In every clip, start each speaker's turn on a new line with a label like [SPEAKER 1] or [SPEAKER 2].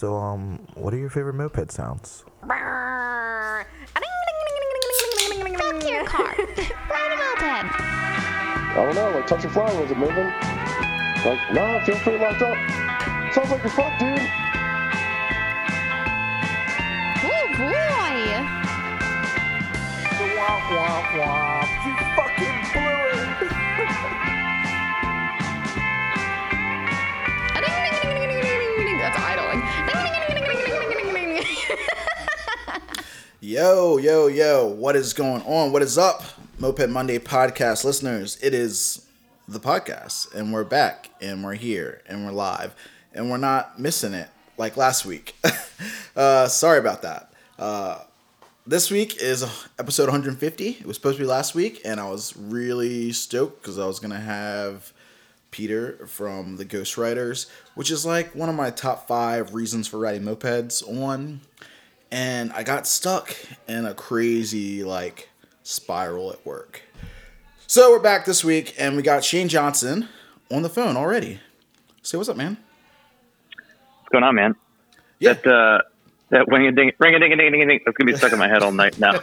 [SPEAKER 1] So, um, what are your favorite moped sounds?
[SPEAKER 2] Fuck your car. Ride a moped.
[SPEAKER 3] I don't know, like touch a flower, was it moving? Like, nah, it feels pretty locked up. Sounds like you're fucked, dude.
[SPEAKER 2] Oh boy.
[SPEAKER 1] Womp womp womp! You fucking blew
[SPEAKER 4] Yo, yo, yo, what is going on? What is up, Moped Monday podcast listeners? It is the podcast, and we're back, and we're here, and we're live, and we're not missing it like last week. uh, sorry about that. Uh, this week is episode 150. It was supposed to be last week, and I was really stoked because I was going to have Peter from the Ghost Riders, which is like one of my top five reasons for riding mopeds on. And I got stuck in a crazy like spiral at work. So we're back this week, and we got Shane Johnson on the phone already. Say what's up, man.
[SPEAKER 5] What's going on, man?
[SPEAKER 4] Yeah.
[SPEAKER 5] That uh, that ring a ding, ring a ding a ding a ding ding. That's gonna be stuck in my head all night now.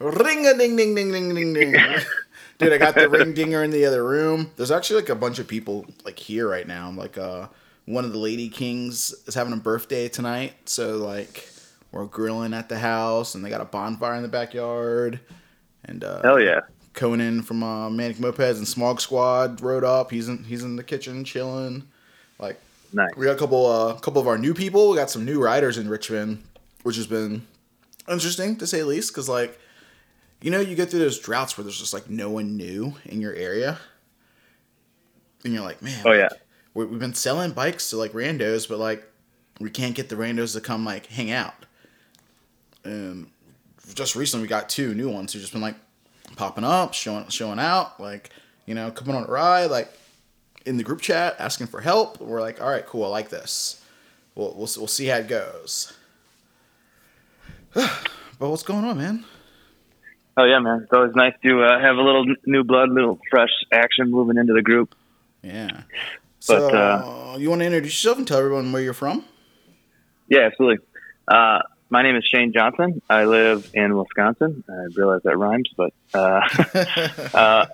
[SPEAKER 4] Ring a ding ding ding ding ding ding. Dude, I got the ring dinger in the other room. There's actually like a bunch of people like here right now. Like uh one of the Lady Kings is having a birthday tonight, so like we're grilling at the house and they got a bonfire in the backyard. And uh
[SPEAKER 5] Hell yeah!
[SPEAKER 4] Conan from uh, Manic Mopeds and Smog Squad rode up. He's in he's in the kitchen chilling. Like
[SPEAKER 5] Nice.
[SPEAKER 4] we got a couple uh couple of our new people. We got some new riders in Richmond, which has been interesting to say the least. Because like, you know, you get through those droughts where there's just like no one new in your area, and you're like, man,
[SPEAKER 5] Oh,
[SPEAKER 4] like,
[SPEAKER 5] yeah.
[SPEAKER 4] we- we've been selling bikes to like randos, but like we can't get the randos to come like hang out. And just recently, we got two new ones who just been like popping up, showing showing out, like you know, coming on a ride, like in the group chat asking for help. We're like, all right, cool, I like this. We'll we'll, we'll see how it goes. but what's going on, man?
[SPEAKER 5] Oh yeah, man. It's always nice to uh, have a little new blood, little fresh action moving into the group.
[SPEAKER 4] Yeah. So
[SPEAKER 5] But, uh,
[SPEAKER 4] you want to introduce yourself and tell everyone where you're from?
[SPEAKER 5] Yeah, absolutely. Uh, my name is Shane Johnson. I live in Wisconsin. I realize that rhymes, but uh, uh,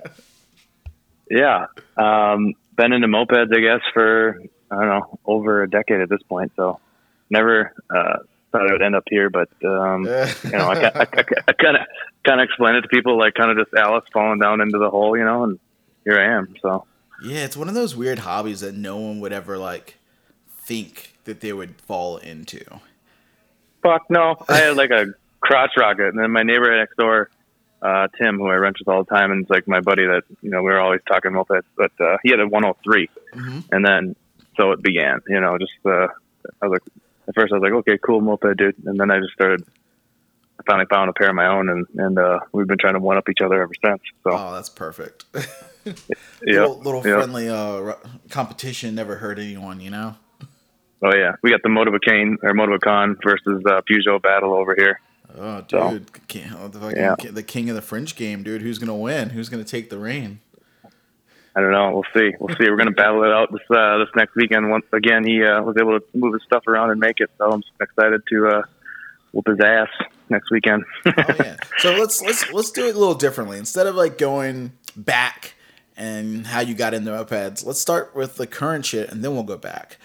[SPEAKER 5] yeah, um, been into mopeds, I guess, for I don't know over a decade at this point. So never uh, thought I would end up here, but um, you know, I kind of kind of explain it to people like kind of just Alice falling down into the hole, you know, and here I am. So
[SPEAKER 4] Yeah, it's one of those weird hobbies that no one would ever like think that they would fall into.
[SPEAKER 5] Fuck no, I had like a crotch rocket, and then my neighbor next door, uh, Tim, who I rent with all the time, and it's like my buddy that you know we were always talking mopeds, but uh, he had a 103,
[SPEAKER 4] Mhm.
[SPEAKER 5] and then so it began. You know, just uh, I was like, at first I was like, okay, cool moped, dude, and then I just started. I finally found a pair of my own, and and uh, we've been trying to one up each other ever since. So
[SPEAKER 4] Oh, that's perfect.
[SPEAKER 5] yeah,
[SPEAKER 4] little little
[SPEAKER 5] yeah.
[SPEAKER 4] friendly uh, competition never hurt anyone, you know.
[SPEAKER 5] Oh yeah, we got the Motivacane or Motivacon versus uh, Peugeot battle over here.
[SPEAKER 4] Oh,
[SPEAKER 5] So-
[SPEAKER 4] dude, king, oh, the, fucking,
[SPEAKER 5] Yeah.
[SPEAKER 4] the king of the French game, dude. Who's gonna win? Who's gonna take the reign?
[SPEAKER 5] I don't know. We'll see. We'll see. We're going to battle it out this uh, this next weekend. Once again, he uh, was able to move his stuff around and make it. So I'm excited to uh, whoop his ass next weekend.
[SPEAKER 4] Oh yeah. So let's let's let's do it a little differently. Instead of like going back and how you got into mopeds, let's start with the current shit and then we'll go back.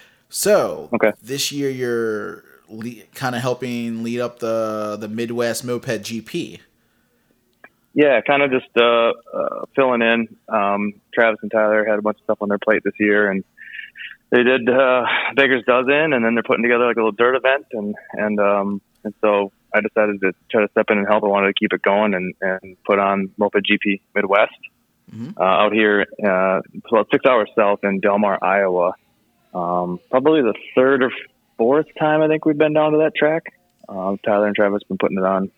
[SPEAKER 4] So
[SPEAKER 5] Okay.
[SPEAKER 4] this year you're le- kind of helping lead up the the Midwest Moped GP.
[SPEAKER 5] yeah, kind of just uh, uh, filling in. Um, Travis and Tyler had a bunch of stuff on their plate this year, and they did uh, Baker's Dozen, and then they're putting together like a little dirt event, and and um, and so I decided to try to step in and help. I wanted to keep it going and and put on Moped GP Midwest
[SPEAKER 4] Mhm.
[SPEAKER 5] uh, out here, uh, about six hours south in Delmar, Iowa. Um, probably the third or fourth time I think we've been down to that track. Um, Tyler and Travis been putting it on,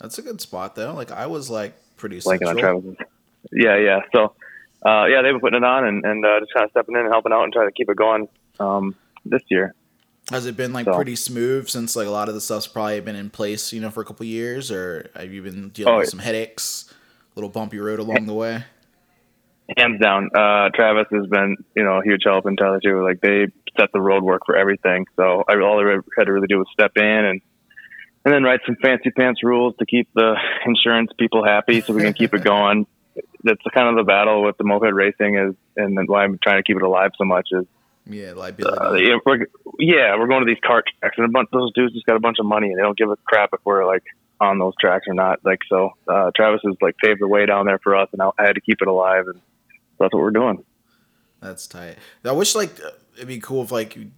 [SPEAKER 4] That's a good spot though. Like I was like pretty
[SPEAKER 5] blanking on. Yeah, yeah. So, uh, yeah, they've been putting it on and, and uh, just kind of stepping in and helping out and trying to keep it going um, this year.
[SPEAKER 4] Has it been like
[SPEAKER 5] So-
[SPEAKER 4] pretty smooth since like a lot of the stuff's probably been in place, you know, for a couple years, or have you been dealing
[SPEAKER 5] Oh,
[SPEAKER 4] with some headaches, a little bumpy road along the way?
[SPEAKER 5] Hands down, uh, Travis has been, you know, a huge help and Tyler too. Like they set the road work for everything. So I all I had to really do was step in and and then write some fancy pants rules to keep the insurance people happy, so we can keep it going. That's kind of the battle with the moped racing is, and then why I'm trying to keep it alive so much is
[SPEAKER 4] Yeah, liability.
[SPEAKER 5] uh, yeah, we're, yeah, we're going to these car tracks, and a bunch those dudes just got a bunch of money, and they don't give a crap if we're like on those tracks or not. Like so, uh, Travis has like paved the way down there for us, and I, I had to keep it alive, and that's what we're doing.
[SPEAKER 4] That's tight. I wish like it'd be cool if like you-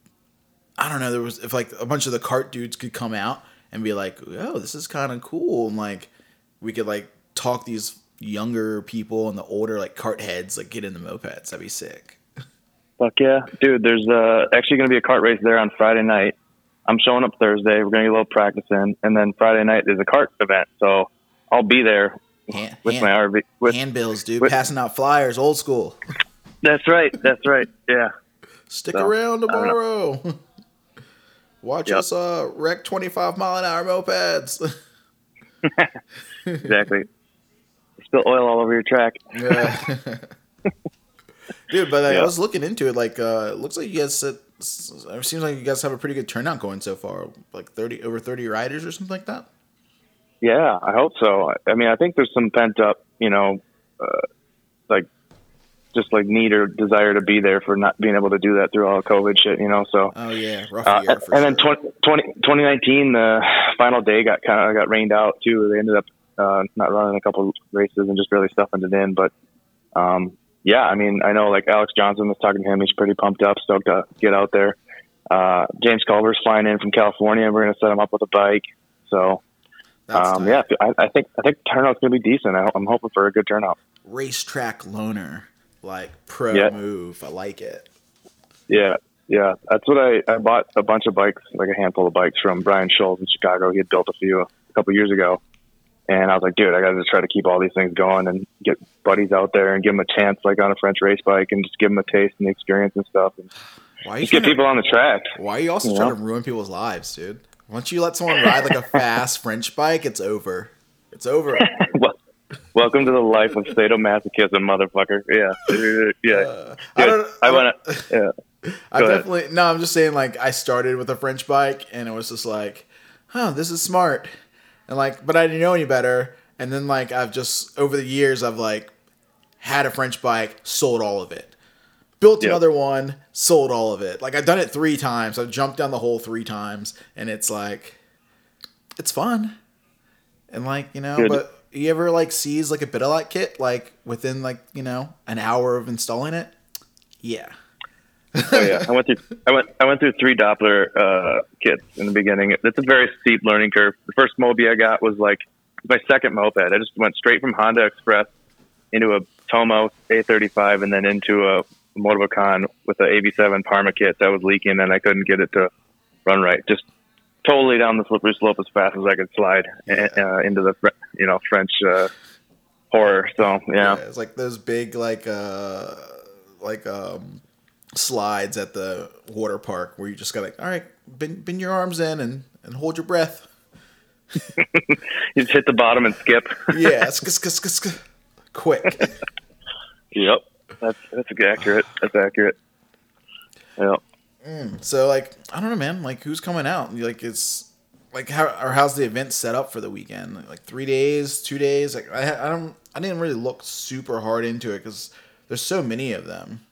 [SPEAKER 4] I don't know there was if like a bunch of the cart dudes could come out and be like, oh, this is kind of cool, and like we could like talk these younger people and the older like cart heads like get in the mopeds. That'd be sick.
[SPEAKER 5] Fuck yeah, dude! There's uh, actually going to be a cart race there on Friday night. I'm showing up Thursday. We're going to get a little practice in, and then Friday night is a cart event. So I'll be there
[SPEAKER 4] Hand,
[SPEAKER 5] with
[SPEAKER 4] hand,
[SPEAKER 5] my RV. With
[SPEAKER 4] handbills, dude,
[SPEAKER 5] with-
[SPEAKER 4] passing out flyers, old school.
[SPEAKER 5] that's right, that's right. Yeah,
[SPEAKER 4] Stick
[SPEAKER 5] So,
[SPEAKER 4] around
[SPEAKER 5] I don't
[SPEAKER 4] tomorrow. Watch
[SPEAKER 5] Yep.
[SPEAKER 4] us uh, wreck 25 mile an hour mopeds.
[SPEAKER 5] exactly. Spill oil all over your track.
[SPEAKER 4] Yeah. Dude, but I was looking into it. Like, uh, it looks like you guys said, it seems like you guys have a pretty good turnout going so far. Like thirty over thirty riders or something like that.
[SPEAKER 5] Yeah, I hope so. I mean, I think there's some pent up, you know, uh, like just like need or desire to be there for not being able to do that through all COVID shit, you know. So,
[SPEAKER 4] Oh yeah, rough
[SPEAKER 5] uh,
[SPEAKER 4] year
[SPEAKER 5] and,
[SPEAKER 4] for
[SPEAKER 5] and then
[SPEAKER 4] sure.
[SPEAKER 5] 20, 20, 2019, the final day got kind of got rained out too. They ended up uh, not running a couple races and just barely stuffing it in. But um, yeah, I mean, I know like Alex Johnson was talking to him. He's pretty pumped up, stoked to get out there. Uh, James Culver's flying in from California. We're going to set him up with a bike. So um, yeah, I, I think I think turnout's going to be decent. I, I'm hoping for a good turnout.
[SPEAKER 4] racetrack loner, like pro
[SPEAKER 5] Yeah.
[SPEAKER 4] move. I like it.
[SPEAKER 5] Yeah, yeah, that's what I I bought a bunch of bikes, like a handful of bikes from Brian Schultz in Chicago. He had built a few a couple years ago, and I was like, dude, I got to just try to keep all these things going and get buddies out there and give them a chance, like on a French race bike, and just give them a taste and the experience and stuff, and
[SPEAKER 4] Why are you
[SPEAKER 5] just get people on the track.
[SPEAKER 4] Why are you also
[SPEAKER 5] you
[SPEAKER 4] trying
[SPEAKER 5] know?
[SPEAKER 4] to ruin people's lives, dude? Once you let someone ride like a fast French bike, it's over. It's over.
[SPEAKER 5] Well, Welcome to the life of sadomasochism, motherfucker. Yeah, yeah.
[SPEAKER 4] Uh, I don't.
[SPEAKER 5] I
[SPEAKER 4] I
[SPEAKER 5] want to. Yeah.
[SPEAKER 4] I
[SPEAKER 5] Go ahead.
[SPEAKER 4] definitely no. I'm just saying, like I started with a French bike, and it was just like, huh, this is smart, and like, but I didn't know any better. And then like I've just over the years, I've like had a French bike, sold all of it, built
[SPEAKER 5] Yep.
[SPEAKER 4] another one, sold all of it. Like I've done it three times. I've jumped down the hole three times, and it's like, it's fun, and like you know,
[SPEAKER 5] Good.
[SPEAKER 4] but. You ever like seize like a Bidalot kit like within like you know an hour of installing it? Yeah.
[SPEAKER 5] Oh yeah, I went through I went I went through three Doppler uh, kits in the beginning. It's a very steep learning curve. The first Moby I got was like my second moped. I just went straight from Honda Express into a Tomo A35 and then into a Motovacon with an AV7 Parma kit that was leaking and I couldn't get it to run right. Just totally down the slippery slope as fast as I could slide
[SPEAKER 4] Yeah.
[SPEAKER 5] uh, into the you know French uh, horror. So yeah.
[SPEAKER 4] it's like those big like uh like um slides at the water park where you just got like, all right, bend, bend your arms in and, and hold your breath.
[SPEAKER 5] you just hit the bottom and skip.
[SPEAKER 4] Yeah, sk- sk- sk- sk- quick.
[SPEAKER 5] Yep, that's that's accurate. That's accurate. Yep.
[SPEAKER 4] Mm, so like, I don't know, man. Like, who's coming out? Like, it's like how or how's the event set up for the weekend? Like three days, two days. Like, I I don't I didn't really look super hard into it because there's so many of them.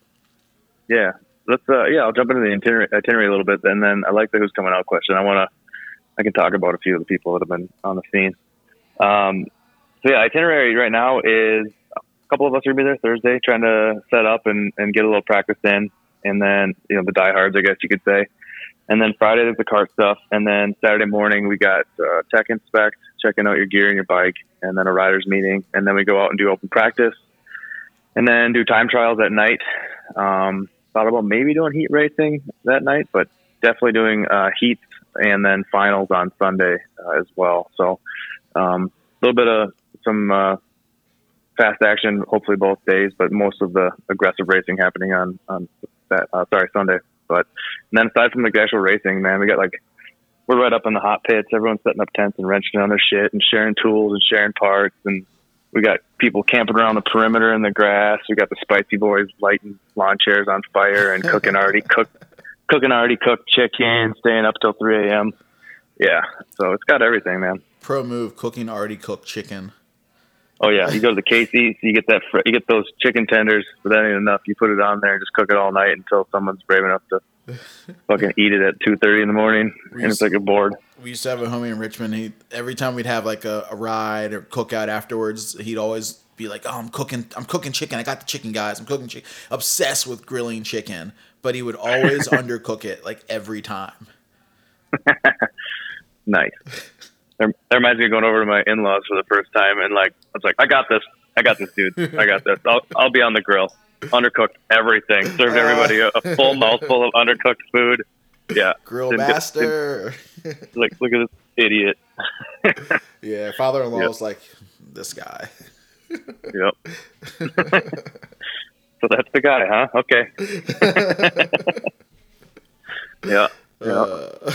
[SPEAKER 5] Yeah. Let's. Uh, yeah, I'll jump into the itinerary, itinerary a little bit, and then I like the who's coming out question. I want to. I can talk about a few of the people that have been on the scene. Um, so yeah, itinerary right now is a couple of us are gonna be there Thursday, trying to set up and, and get a little practice in, and then you know the diehards, I guess you could say. And then Friday there's the car stuff, and then Saturday morning we got uh, tech inspect, checking out your gear and your bike, and then a riders meeting, and then we go out and do open practice, and then do time trials at night. Um, thought about maybe doing heat racing that night, but definitely doing uh, heats and then finals on Sunday uh, as well. So um, a little bit of some uh, fast action, hopefully both days, but most of the aggressive racing happening on on that uh, sorry Sunday. But then aside from the actual racing, man, we got like we're right up in the hot pits. Everyone's setting up tents and wrenching on their shit and sharing tools and sharing parts and we got people camping around the perimeter in the grass. We got the spicy boys lighting lawn chairs on fire and cooking already cooked cooking already cooked chicken, staying up till 3 a.m. Yeah, so it's got everything, man.
[SPEAKER 4] Pro move: cooking already cooked chicken.
[SPEAKER 5] Oh yeah, you go to the Casey's, you get that, fr- you get those chicken tenders, but that ain't enough. You put it on there and just cook it all night until someone's brave enough to fucking eat it at 2:30 in the morning, and it's like a board.
[SPEAKER 4] We used to have a homie in Richmond. He every time we'd have like a, a ride or cookout afterwards, he'd always be like, "Oh, I'm cooking, I'm cooking chicken. I got the chicken, guys. I'm cooking chicken." Obsessed with grilling chicken, but he would always undercook it like every time.
[SPEAKER 5] Nice. That reminds me of going over to my in-laws for the first time, and like I was like, I got this, I got this, dude, I got this. I'll I'll be on the grill, undercooked everything, served everybody a, a full mouthful of undercooked food. Yeah,
[SPEAKER 4] Grill
[SPEAKER 5] Didn't-
[SPEAKER 4] master.
[SPEAKER 5] didn't- like look at this idiot.
[SPEAKER 4] yeah, father-in-law
[SPEAKER 5] Yep.
[SPEAKER 4] was like, "This guy."
[SPEAKER 5] Yep. so that's the guy, huh? Okay. yeah. Yeah.
[SPEAKER 4] Uh,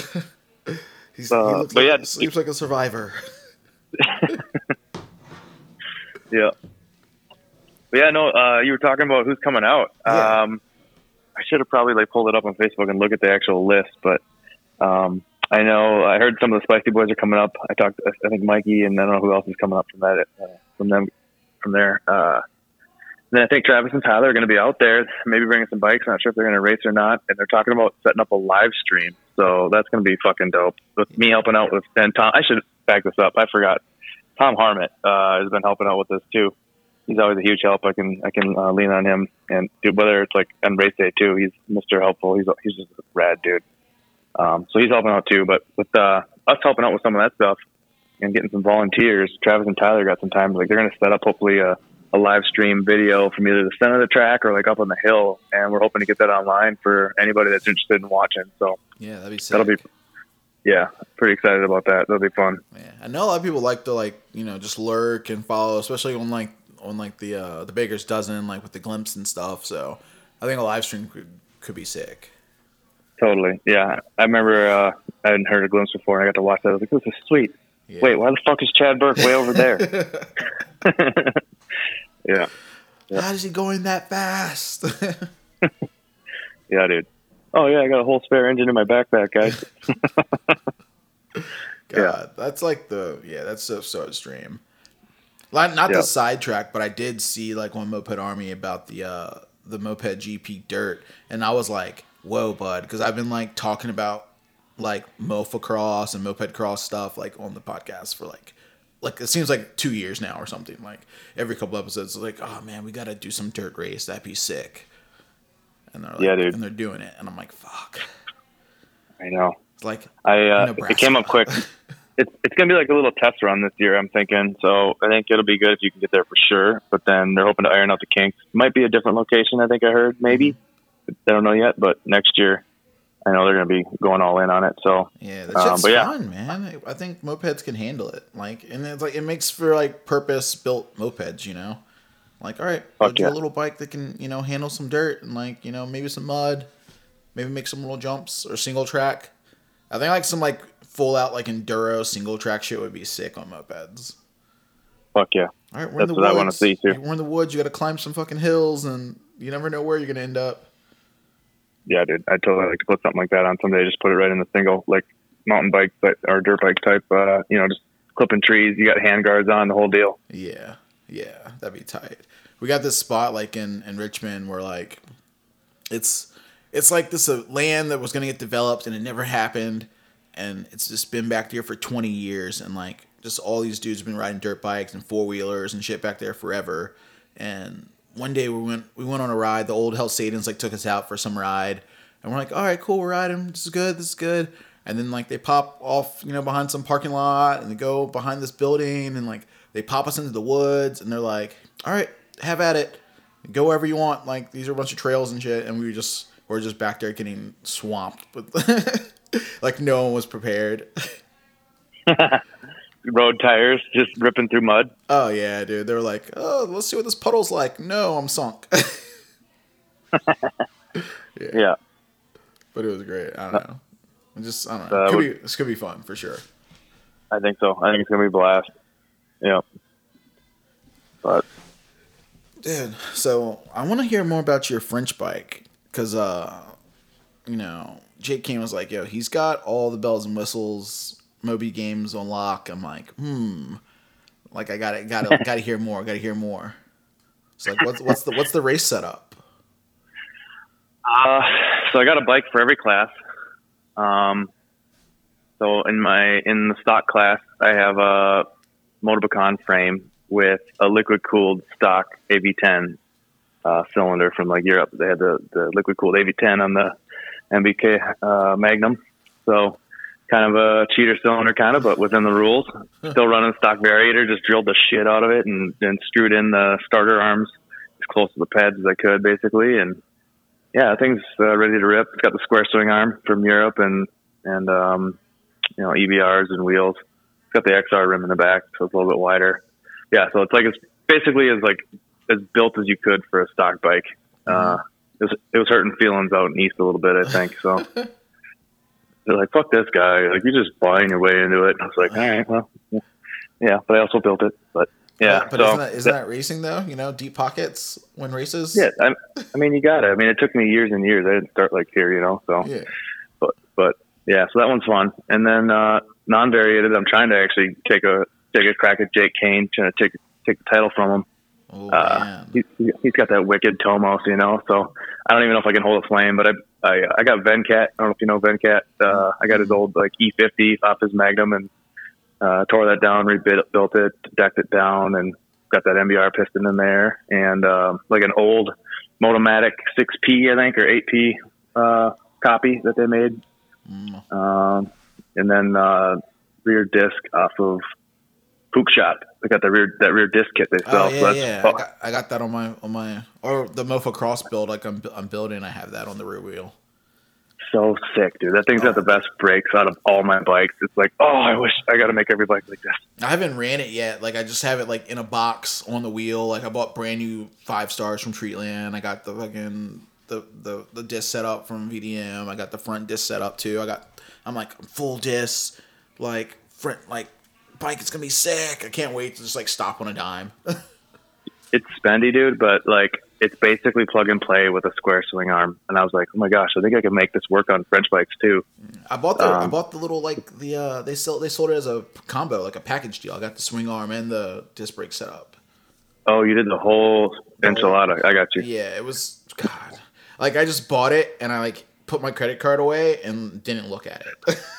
[SPEAKER 4] he's,
[SPEAKER 5] Uh,
[SPEAKER 4] he looks
[SPEAKER 5] but
[SPEAKER 4] like,
[SPEAKER 5] yeah,
[SPEAKER 4] sleeps like a survivor.
[SPEAKER 5] Yeah. But yeah, no, uh, you were talking about who's coming out.
[SPEAKER 4] Yeah.
[SPEAKER 5] Um, I should have probably like pulled it up on Facebook and look at the actual list, but um, I know I heard some of the Spicy Boys are coming up. I talked, I think Mikey, and I don't know who else is coming up from that, uh, from them, from there. Uh, then I think Travis and Tyler are going to be out there, maybe bringing some bikes. Not sure if they're going to race or not. And they're talking about setting up a live stream, so that's going to be fucking dope. With me helping out with and Tom, I should back this up. I forgot. Tom Harmon uh, has been helping out with this too. He's always a huge help. I can I can uh, lean on him, and dude, whether it's like on race day too, he's Mister Helpful. He's he's just a rad dude. Um, so he's helping out too. But with uh, us helping out with some of that stuff and getting some volunteers, Travis and Tyler got some time. Like they're going to set up hopefully a, a live stream video from either the center of the track or like up on the hill, and we're hoping to get that online for anybody that's interested in watching. So
[SPEAKER 4] Yeah, that'd be sick.
[SPEAKER 5] that'll be yeah, pretty excited about that. That'll be fun.
[SPEAKER 4] Yeah, I know a lot of people like to like you know just lurk and follow, especially on like on like the uh the Baker's dozen, like with the glimpse and stuff. So I think a live stream could could be sick.
[SPEAKER 5] Totally. Yeah. I remember uh, I hadn't heard a glimpse before and I got to watch that. I was like, this is sweet.
[SPEAKER 4] Yeah.
[SPEAKER 5] Wait, why the fuck is Chad Burke way over there? yeah.
[SPEAKER 4] How is he going that fast?
[SPEAKER 5] Yeah, dude. Oh, yeah, I got a whole spare engine in my backpack, guys.
[SPEAKER 4] God, that's like the yeah, that's so so extreme. Like not
[SPEAKER 5] Yeah.
[SPEAKER 4] the sidetrack, but I did see like one Moped Army about the uh the Moped GP Dirt, and I was like, whoa, bud, because I've been like talking about like Mofa Cross and Moped Cross stuff like on the podcast for like like it seems like two years now or something. Like every couple episodes, like, oh man, we gotta do some dirt race. That'd be sick. And they're like,
[SPEAKER 5] Yeah, dude.
[SPEAKER 4] and they're doing it, and I'm like, fuck.
[SPEAKER 5] I know.
[SPEAKER 4] It's like
[SPEAKER 5] I uh,
[SPEAKER 4] Nebraska.
[SPEAKER 5] it came up quick. It's it's gonna be like a little test run this year. I'm thinking, so I think it'll be good if you can get there for sure. But then they're hoping to iron out the kinks. Might be a different location. I think I heard maybe. I don't know yet, but next year, I know they're gonna be going all in on it. So
[SPEAKER 4] Yeah, that
[SPEAKER 5] Um, but yeah.
[SPEAKER 4] fun, man. I think mopeds can handle it. Like, and it's like it makes for like purpose built mopeds, you know. Like, all right, let's do
[SPEAKER 5] yeah.
[SPEAKER 4] a little bike that can, you know, handle some dirt and like, you know, maybe some mud, maybe make some little jumps or single track. I think like some like full out like enduro single track shit would be sick on mopeds.
[SPEAKER 5] fuck yeah.
[SPEAKER 4] All right, we're in
[SPEAKER 5] That's
[SPEAKER 4] the
[SPEAKER 5] what I
[SPEAKER 4] woods.
[SPEAKER 5] wanna see, too.
[SPEAKER 4] We're in the woods. You got to climb some fucking hills, and you never know where you're gonna end up.
[SPEAKER 5] Yeah, dude. I totally like to put something like that on someday. Just put it right in the single, like mountain bike, but or dirt bike type. Uh, you know, just clipping trees. You got hand guards on the whole deal.
[SPEAKER 4] Yeah, yeah, that'd be tight. We got this spot like in in Richmond where like it's it's like this uh, land that was gonna get developed and it never happened, and it's just been back there for twenty years, and like just all these dudes have been riding dirt bikes and four wheelers and shit back there forever. And one day we went we went on a ride. The old Hell Satans like took us out for some ride, and we're like, all right, cool, we're riding. This is good. This is good. And then like they pop off, you know, behind some parking lot, and they go behind this building, and like they pop us into the woods, and they're like, all right, have at it, go wherever you want. Like these are a bunch of trails and shit, and we were just we're just back there getting swamped, but like no one was prepared.
[SPEAKER 5] Road tires just ripping through mud.
[SPEAKER 4] Oh yeah, dude. They were like, "Oh, let's see what this puddle's like." No, I'm sunk.
[SPEAKER 5] Yeah.
[SPEAKER 4] but it was great. I don't know. I just I don't know.
[SPEAKER 5] Uh,
[SPEAKER 4] could be, this could be fun for sure.
[SPEAKER 5] I think so. I think it's gonna be a blast. Yeah. But
[SPEAKER 4] Dude, so I want to hear more about your French bike because uh, you know, Jake Kane was like, "Yo, he's got all the bells and whistles, Moby games on lock." I'm like, hmm, like I got to got to got to hear more. Got to hear more. It's like, what's what's the what's the race setup?
[SPEAKER 5] Uh, so I got a bike for every class. Um, so in my in the stock class, I have a Motobacan frame with a liquid cooled stock AV10 uh, cylinder from like Europe. They had the, the liquid cooled AV10 on the MBK uh, Magnum. So kind of a cheater cylinder, kind of, but within the rules. Still running stock variator, just drilled the shit out of it and then screwed in the starter arms as close to the pads as I could, basically. And yeah, thing's uh, ready to rip. It's got the square swing arm from Europe and and um, you know EBRs and wheels. It's got the XR rim in the back, so it's a little bit wider. Yeah, so it's like it's basically as like as built as you could for a stock bike. Uh, it was it was hurting feelings out in east a little bit, I think. So they're like, "Fuck this guy!" Like you're just buying your way into it. I was like, "All right, well, yeah." But I also built it. But yeah,
[SPEAKER 4] but
[SPEAKER 5] so
[SPEAKER 4] isn't that, isn't that racing though? You know, deep pockets when races.
[SPEAKER 5] yeah, I, I mean, you got it. I mean, it took me years and years. I didn't start like here, you know. So,
[SPEAKER 4] Yeah.
[SPEAKER 5] but but yeah, so that one's fun. And then uh, non-variated, I'm trying to actually take a take a crack at Jake Kane, trying to take take the title from him.
[SPEAKER 4] Oh
[SPEAKER 5] Uh, he, he's got that wicked Tomos, you know. So I don't even know if I can hold a flame, but I I, I got Venkat. I don't know if you know Venkat. Uh, I got his old like E50 off his Magnum and uh, tore that down, rebuilt it, decked it down, and got that MBR piston in there, and um, like an old Motomatic 6P, I think, or 8P uh, copy that they made,
[SPEAKER 4] Mm.
[SPEAKER 5] um, and then uh, rear disc off of Hook Shot. They got the rear that rear disc kit they sell.
[SPEAKER 4] Oh
[SPEAKER 5] so
[SPEAKER 4] yeah,
[SPEAKER 5] that's
[SPEAKER 4] yeah. I got, I got that on my on my or the Mofa Cross build. Like I'm I'm building. I have that on the rear wheel.
[SPEAKER 5] so sick, dude. That thing's got the oh. best brakes out of all my bikes. It's like, oh, I wish I got to make every bike like this.
[SPEAKER 4] I haven't ran it yet. Like I just have it like in a box on the wheel. Like I bought brand new five stars from Treatland. I got the fucking the the the disc set up from VDM. I got the front disc set up too. I got I'm like full disc, like front like bike. It's gonna be sick. I can't wait to just like stop on a dime.
[SPEAKER 5] It's spendy, dude, but like it's basically plug and play with a square swing arm. And I was like, oh my gosh, I think I can make this work on French bikes too.
[SPEAKER 4] I bought the I
[SPEAKER 5] Um,
[SPEAKER 4] bought the little like the uh they sell they sold it as a combo like a package deal. I got the swing arm and the disc brake setup.
[SPEAKER 5] Oh, you did the whole enchilada. I got you.
[SPEAKER 4] Yeah, it was God. Like I just bought it and I like put my credit card away and didn't look at it.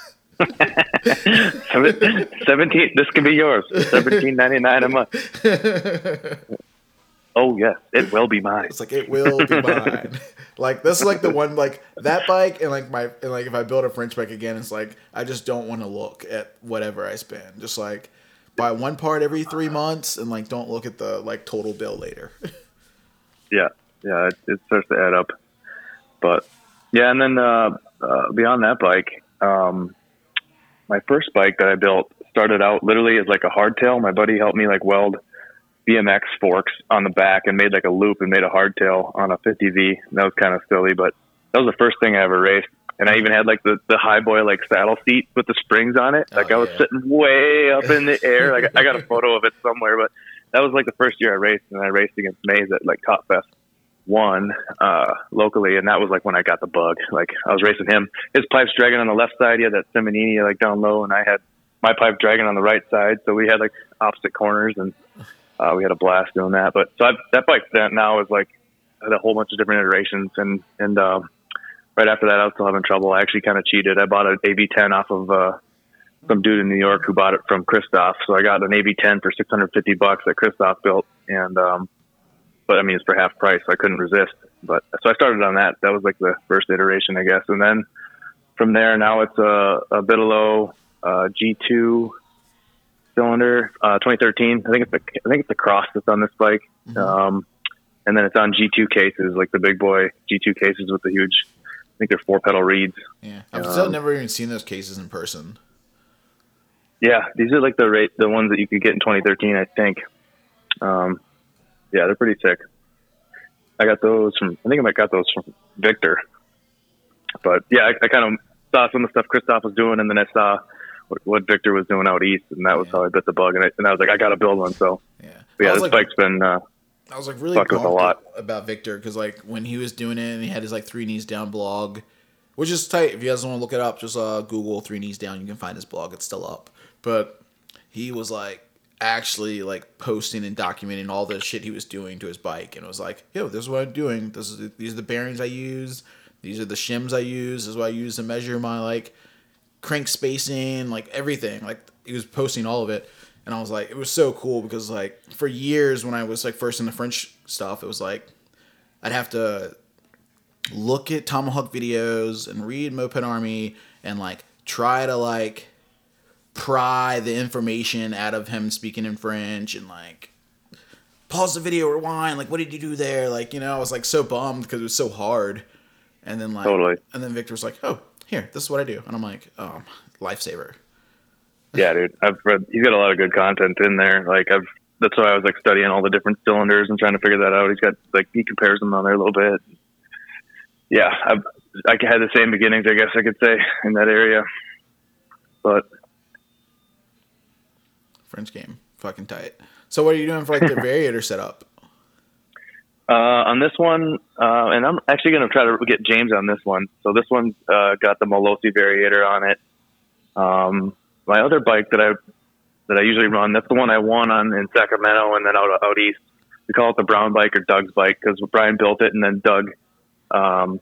[SPEAKER 5] Seven- Seventeen. This can be yours. Seventeen ninety nine a month. Oh yes, it will be mine.
[SPEAKER 4] It's like it will be mine. like this is like the one like that bike and like my and like if I build a French bike again, it's like I just don't want to look at whatever I spend. Just like buy one part every three months and like don't look at the like total bill later.
[SPEAKER 5] Yeah, yeah, it, it starts to add up. But yeah, and then uh, uh, beyond that bike, um, my first bike that I built started out literally as like a hardtail. My buddy helped me like weld BMX forks on the back and made like a loop and made a hardtail on a 50V. And that was kind of silly, but that was the first thing I ever raced. And I even had like the, the high boy like saddle seat with the springs on it. Like
[SPEAKER 4] Oh,
[SPEAKER 5] I was
[SPEAKER 4] yeah.
[SPEAKER 5] sitting way up in the air. Like I got a photo of it somewhere, but that was like the first year I raced, and I raced against Mays at like Top Fest one uh, locally, and that was like when I got the bug. Like I was racing him, his pipes dragging on the left side, he had that Simonini like down low, and I had my pipe dragging on the right side, so we had like opposite corners, and uh, we had a blast doing that. But so I, that bike that now is like had a whole bunch of different iterations, and and um, right after that, I was still having trouble. I actually kind of cheated. I bought an AV10 off of. Uh, some dude in New York who bought it from Christoph. So I got an AV10 for 650 bucks that Christoph built. And, um, but I mean, it's for half price. So I couldn't resist. But so I started on that. That was like the first iteration, I guess. And then from there, now it's a, a Bidalot, uh, G2 cylinder, uh, 2013. I think it's the, I think it's the cross that's on this bike. Um, and then it's on G2 cases, like the big boy G2 cases with the huge, I think they're four petal reeds.
[SPEAKER 4] Yeah, I've still
[SPEAKER 5] Um,
[SPEAKER 4] never even seen those cases in person.
[SPEAKER 5] Yeah, these are like the rate the ones that you could get in 2013, I think. Um, yeah, they're pretty sick. I got those from. I think I might got those from Victor. But yeah, I, I kind of saw some of the stuff Christoph was doing, and then I saw what, what Victor was doing out east, and that was
[SPEAKER 4] Yeah.
[SPEAKER 5] how I bit the bug. And I, and I was like, I got to build one. So
[SPEAKER 4] Yeah,
[SPEAKER 5] but yeah, this
[SPEAKER 4] like,
[SPEAKER 5] bike's been. Uh,
[SPEAKER 4] I was like really
[SPEAKER 5] fucked with a lot.
[SPEAKER 4] about Victor because like when he was doing it and he had his like three knees down blog, which is tight. If you guys want to look it up, just uh, Google Three Knees Down. You can find his blog. It's still up. But he was like actually like posting and documenting all the shit he was doing to his bike, and it was like, yo, this is what I'm doing. This is these are the bearings I use. These are the shims I use. This is what I use to measure my like crank spacing, like everything. Like he was posting all of it. And I was like, it was so cool because like for years when I was like first in the French stuff, it was like I'd have to look at Tomahawk videos and read Moped Army and like try to like pry the information out of him speaking in French and like pause the video, rewind, like what did you do there? Like, you know, I was like so bummed because it was so hard. And then like
[SPEAKER 5] Totally.
[SPEAKER 4] and then Victor was like, Oh, here, this is what I do. And I'm like, Oh, lifesaver.
[SPEAKER 5] Yeah, dude. I've read. He's got a lot of good content in there. Like I've. That's why I was like studying all the different cylinders and trying to figure that out. He's got like he compares them on there a little bit. Yeah, I've, I had the same beginnings, I guess I could say, in that area. But
[SPEAKER 4] French game. Fucking tight. So what are you doing for like the variator setup?
[SPEAKER 5] uh, on this one, uh, and I'm actually going to try to get James on this one. So this one's uh, got the Malossi variator on it. Um, my other bike that I that I usually run, that's the one I won on in Sacramento and then out of out east. We call it the Brown bike or Doug's bike because Brian built it and then Doug um,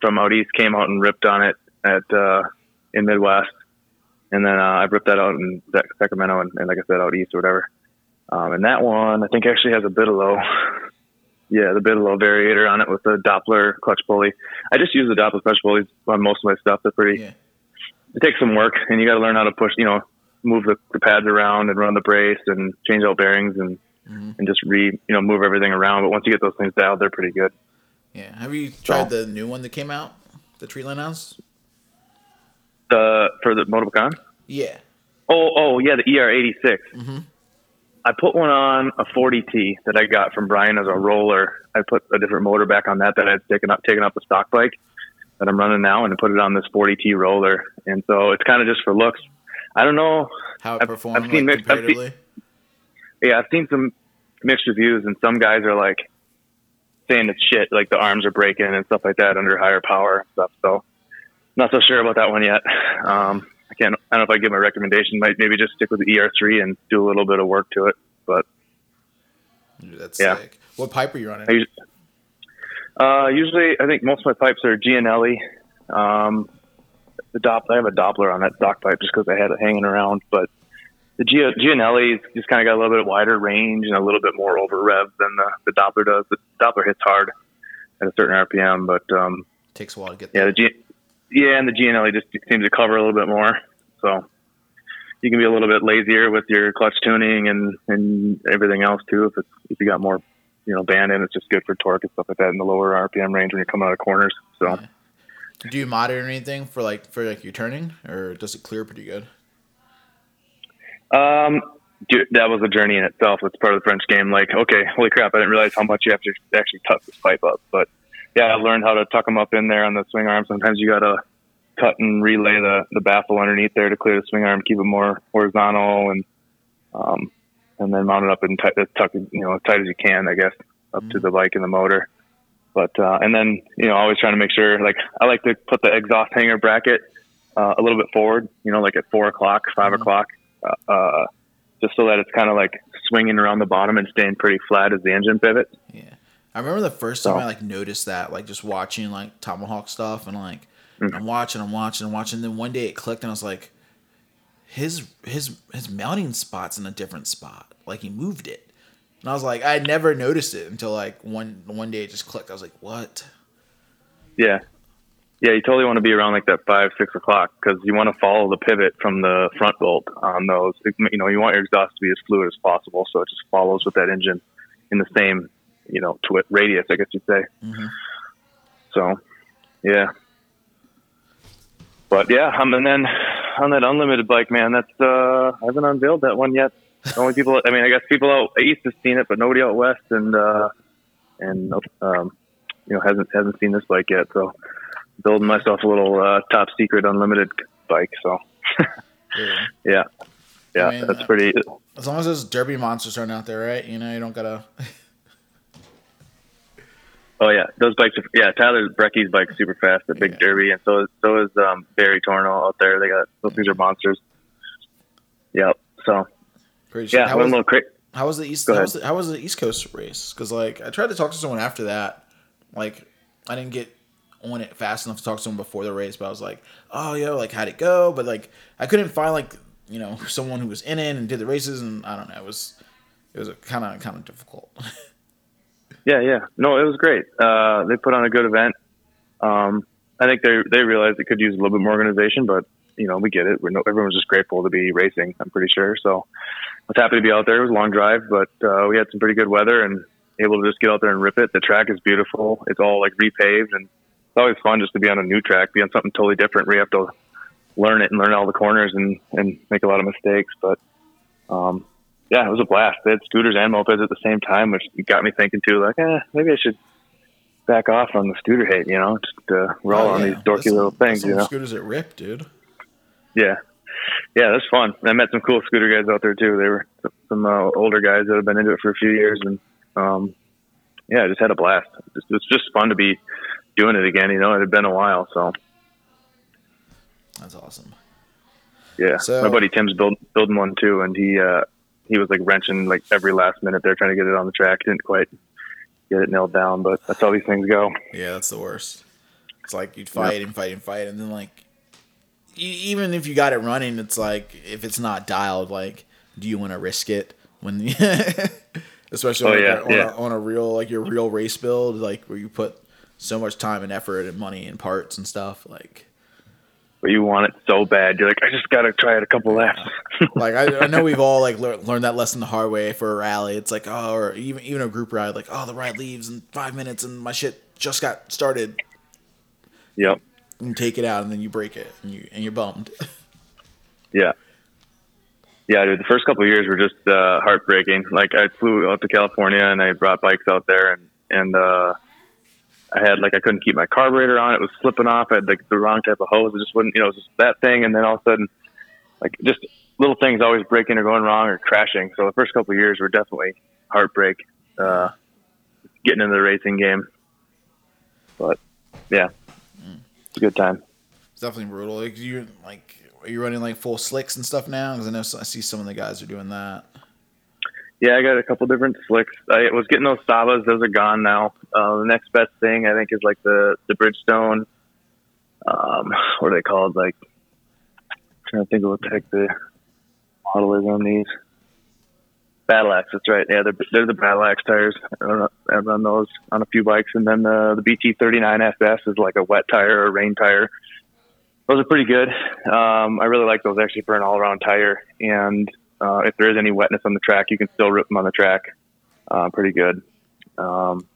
[SPEAKER 5] from out east came out and ripped on it at uh, in Midwest, and then uh, I ripped that out in Sac- Sacramento and, and like I said out east or whatever. Um, and that one I think actually has a Bidalot. Yeah, the Bidalot variator on it with the Doppler clutch pulley. I just use the Doppler clutch pulleys on most of my stuff. They're pretty.
[SPEAKER 4] Yeah.
[SPEAKER 5] It takes some work, and you got to learn how to push. You know, move the, the pads around and run the brace and change out bearings and
[SPEAKER 4] Mhm.
[SPEAKER 5] and just re you know move everything around. But once you get those things dialed, they're pretty good.
[SPEAKER 4] Yeah. Have you tried the new one that came out? The Treatland House?
[SPEAKER 5] The for the Motocon.
[SPEAKER 4] Yeah.
[SPEAKER 5] Oh, oh yeah, the ER86.
[SPEAKER 4] Mhm.
[SPEAKER 5] I put one on a 40T that I got from Brian as a roller. I put a different motor back on that that I'd taken up taken up the stock bike that I'm running now, and I put it on this 40T roller. And so it's kind of just for looks. I don't know.
[SPEAKER 4] How it
[SPEAKER 5] I've-
[SPEAKER 4] performed
[SPEAKER 5] I've seen
[SPEAKER 4] like,
[SPEAKER 5] mixed- I've seen- Yeah, I've seen some mixed reviews, and some guys are like saying it's shit, like the arms are breaking and stuff like that under higher power and stuff. So, not so sure about that one yet. Um, I can't. I don't know if I give my recommendation. Might maybe just stick with the ER3 and do a little bit of work to it. But
[SPEAKER 4] Dude, that's
[SPEAKER 5] Yeah.
[SPEAKER 4] sick. What pipe are you running?
[SPEAKER 5] Usually, uh, usually, I think most of my pipes are Giannelli. Um, the Doppler, I have a Doppler on that stock pipe just because I had it hanging around. But the Gia, Giannelli's just kind of got a little bit wider range and a little bit more over rev than the, the Doppler does. The Doppler hits hard at a certain RPM, but um,
[SPEAKER 4] Takes a while to get
[SPEAKER 5] yeah,
[SPEAKER 4] there.
[SPEAKER 5] the G, yeah, and the GNLE just seems to cover a little bit more. So you can be a little bit lazier with your clutch tuning and, and everything else too. If it's, if you got more, you know, band in, it's just good for torque and stuff like that in the lower RPM range when you're coming out of corners. So
[SPEAKER 4] Do you mod it or anything for like for like your turning, or does it clear pretty good?
[SPEAKER 5] um, dude, that was a journey in itself. It's part of the French game. Like, okay, holy crap, I didn't realize how much you have to actually tuck this pipe up. But yeah, I learned how to tuck them up in there on the swing arm. Sometimes you got to cut and relay the, the baffle underneath there to clear the swing arm, keep it more horizontal, and um, and then mount it up and tight, tuck it, you know, as tight as you can, I guess, up to the bike and the motor. But uh, and then you know, always trying to make sure. Like I like to put the exhaust hanger bracket uh, a little bit forward. You know, like at four o'clock, 5 o'clock, uh, uh, just so that it's kind of like swinging around the bottom and staying pretty flat as the engine pivot.
[SPEAKER 4] Yeah. I remember the first time
[SPEAKER 5] So-
[SPEAKER 4] I like noticed that, like just watching like Tomahawk stuff and like
[SPEAKER 5] Mhm.
[SPEAKER 4] I'm watching, I'm watching, I'm watching. Then one day it clicked and I was like, his his his mounting spot's in a different spot. Like he moved it. And I was like, I had never noticed it until like one one day it just clicked. I was like, what?
[SPEAKER 5] Yeah. Yeah, you totally want to be around like that five, six o'clock because you want to follow the pivot from the front bolt on those. You know, you want your exhaust to be as fluid as possible, so it just follows with that engine in the same, you know, twi- radius, I guess you'd say.
[SPEAKER 4] Mhm.
[SPEAKER 5] So, yeah. But yeah, um, and then on that unlimited bike, man, that's uh, I haven't unveiled that one yet. The only people, I mean, I guess people out east have seen it, but nobody out west, and uh, and um, you know hasn't hasn't seen this bike yet. So building myself a little uh, top secret unlimited bike. So
[SPEAKER 4] Yeah.
[SPEAKER 5] yeah, yeah,
[SPEAKER 4] I mean,
[SPEAKER 5] that's pretty.
[SPEAKER 4] As long as those derby monsters aren't out there, right? You know, you don't gotta
[SPEAKER 5] Oh yeah, those bikes. Are, yeah, Tyler Brecky's bike's super fast at Big
[SPEAKER 4] Yeah.
[SPEAKER 5] Derby, and so is so is um, Barry Torno out there. They got those things are monsters. Yep. So
[SPEAKER 4] Pretty
[SPEAKER 5] yeah,
[SPEAKER 4] how, was,
[SPEAKER 5] little cra-
[SPEAKER 4] how was the East? How was the, how was the East Coast race? Because like I tried to talk to someone after that. Like I didn't get on it fast enough to talk to someone before the race, but I was like, oh yo, like how'd it go? But like I couldn't find like you know someone who was in it and did the races, and I don't know. It was it was kind of kind of difficult.
[SPEAKER 5] Yeah, yeah. No, it was great. Uh, they put on a good event. Um, I think they they realized it could use a little bit more organization, but you know we get it. We're no, everyone was just grateful to be racing. I'm pretty sure. So I was happy to be out there. It was a long drive, but uh, we had some pretty good weather and able to just get out there and rip it. The track is beautiful. It's all like repaved, and it's always fun just to be on a new track, be on something totally different where you have to learn it and learn all the corners and and make a lot of mistakes. But um, yeah, it was a blast. They had scooters and mopeds at the same time, which got me thinking too. Like, eh, maybe I should back off on the scooter hate. You know, just uh, roll
[SPEAKER 4] Oh,
[SPEAKER 5] on
[SPEAKER 4] yeah.
[SPEAKER 5] these dorky
[SPEAKER 4] some-
[SPEAKER 5] little things. You know,
[SPEAKER 4] scooters at Rip, dude.
[SPEAKER 5] yeah, yeah, that's fun. I met some cool scooter guys out there too. They were some uh, older guys that have been into it for a few years, and um, yeah, I just had a blast. It's, it's just fun to be doing it again. You know, it had been a while, so
[SPEAKER 4] That's awesome.
[SPEAKER 5] yeah.
[SPEAKER 4] So-
[SPEAKER 5] My buddy Tim's build, building one too, and he uh, he was like wrenching like every last minute there trying to get it on the track. Didn't quite get it nailed down, but that's how these things go.
[SPEAKER 4] Yeah, that's the worst. It's like you'd fight and fight and fight, and then like, e- even if you got it running, it's like if it's not dialed, like, do you want to risk it when, especially
[SPEAKER 5] Oh,
[SPEAKER 4] like,
[SPEAKER 5] yeah,
[SPEAKER 4] on,
[SPEAKER 5] yeah.
[SPEAKER 4] A, on a real like your real race build, like where you put so much time and effort and money and parts and stuff, like.
[SPEAKER 5] But you want it so bad, you're like, I just gotta try it a couple laps.
[SPEAKER 4] Like I, I know we've all like lear- learned that lesson the hard way for a rally. It's like oh, or even even a group ride. Like oh, the ride leaves in five minutes and my shit just got started.
[SPEAKER 5] yep.
[SPEAKER 4] And you take it out and then you break it and you and you're bummed.
[SPEAKER 5] Yeah. Yeah, dude. The first couple of years were just uh, heartbreaking. Like I flew out to California and I brought bikes out there and and uh, I had like I couldn't keep my carburetor on. It was slipping off. I had like the wrong type of hose. It just wouldn't, you know, it was just that thing. And then all of a sudden, like just little things always breaking or going wrong or crashing. So the first couple of years were definitely heartbreak. Uh, getting into the racing game, but yeah, it's a good time.
[SPEAKER 4] It's definitely brutal. Like you like are you running like full slicks and stuff now? Because I know I see some of the guys are doing that.
[SPEAKER 5] Yeah, I got a couple different slicks. I was getting those Sabas; those are gone now. Uh, the next best thing I think is like the the Bridgestone. Um, what are they called? Like, trying to think of what the heck the model is on these. Battlax, that's right. Yeah, they're, they're the Battlax tires. I run, I run those on a few bikes, and then the the BT thirty nine FS is like a wet tire or a rain tire. Those are pretty good. Um, I really like those actually for an all around tire, and uh, if there is any wetness on the track, you can still rip them on the track. Uh, pretty good. Um,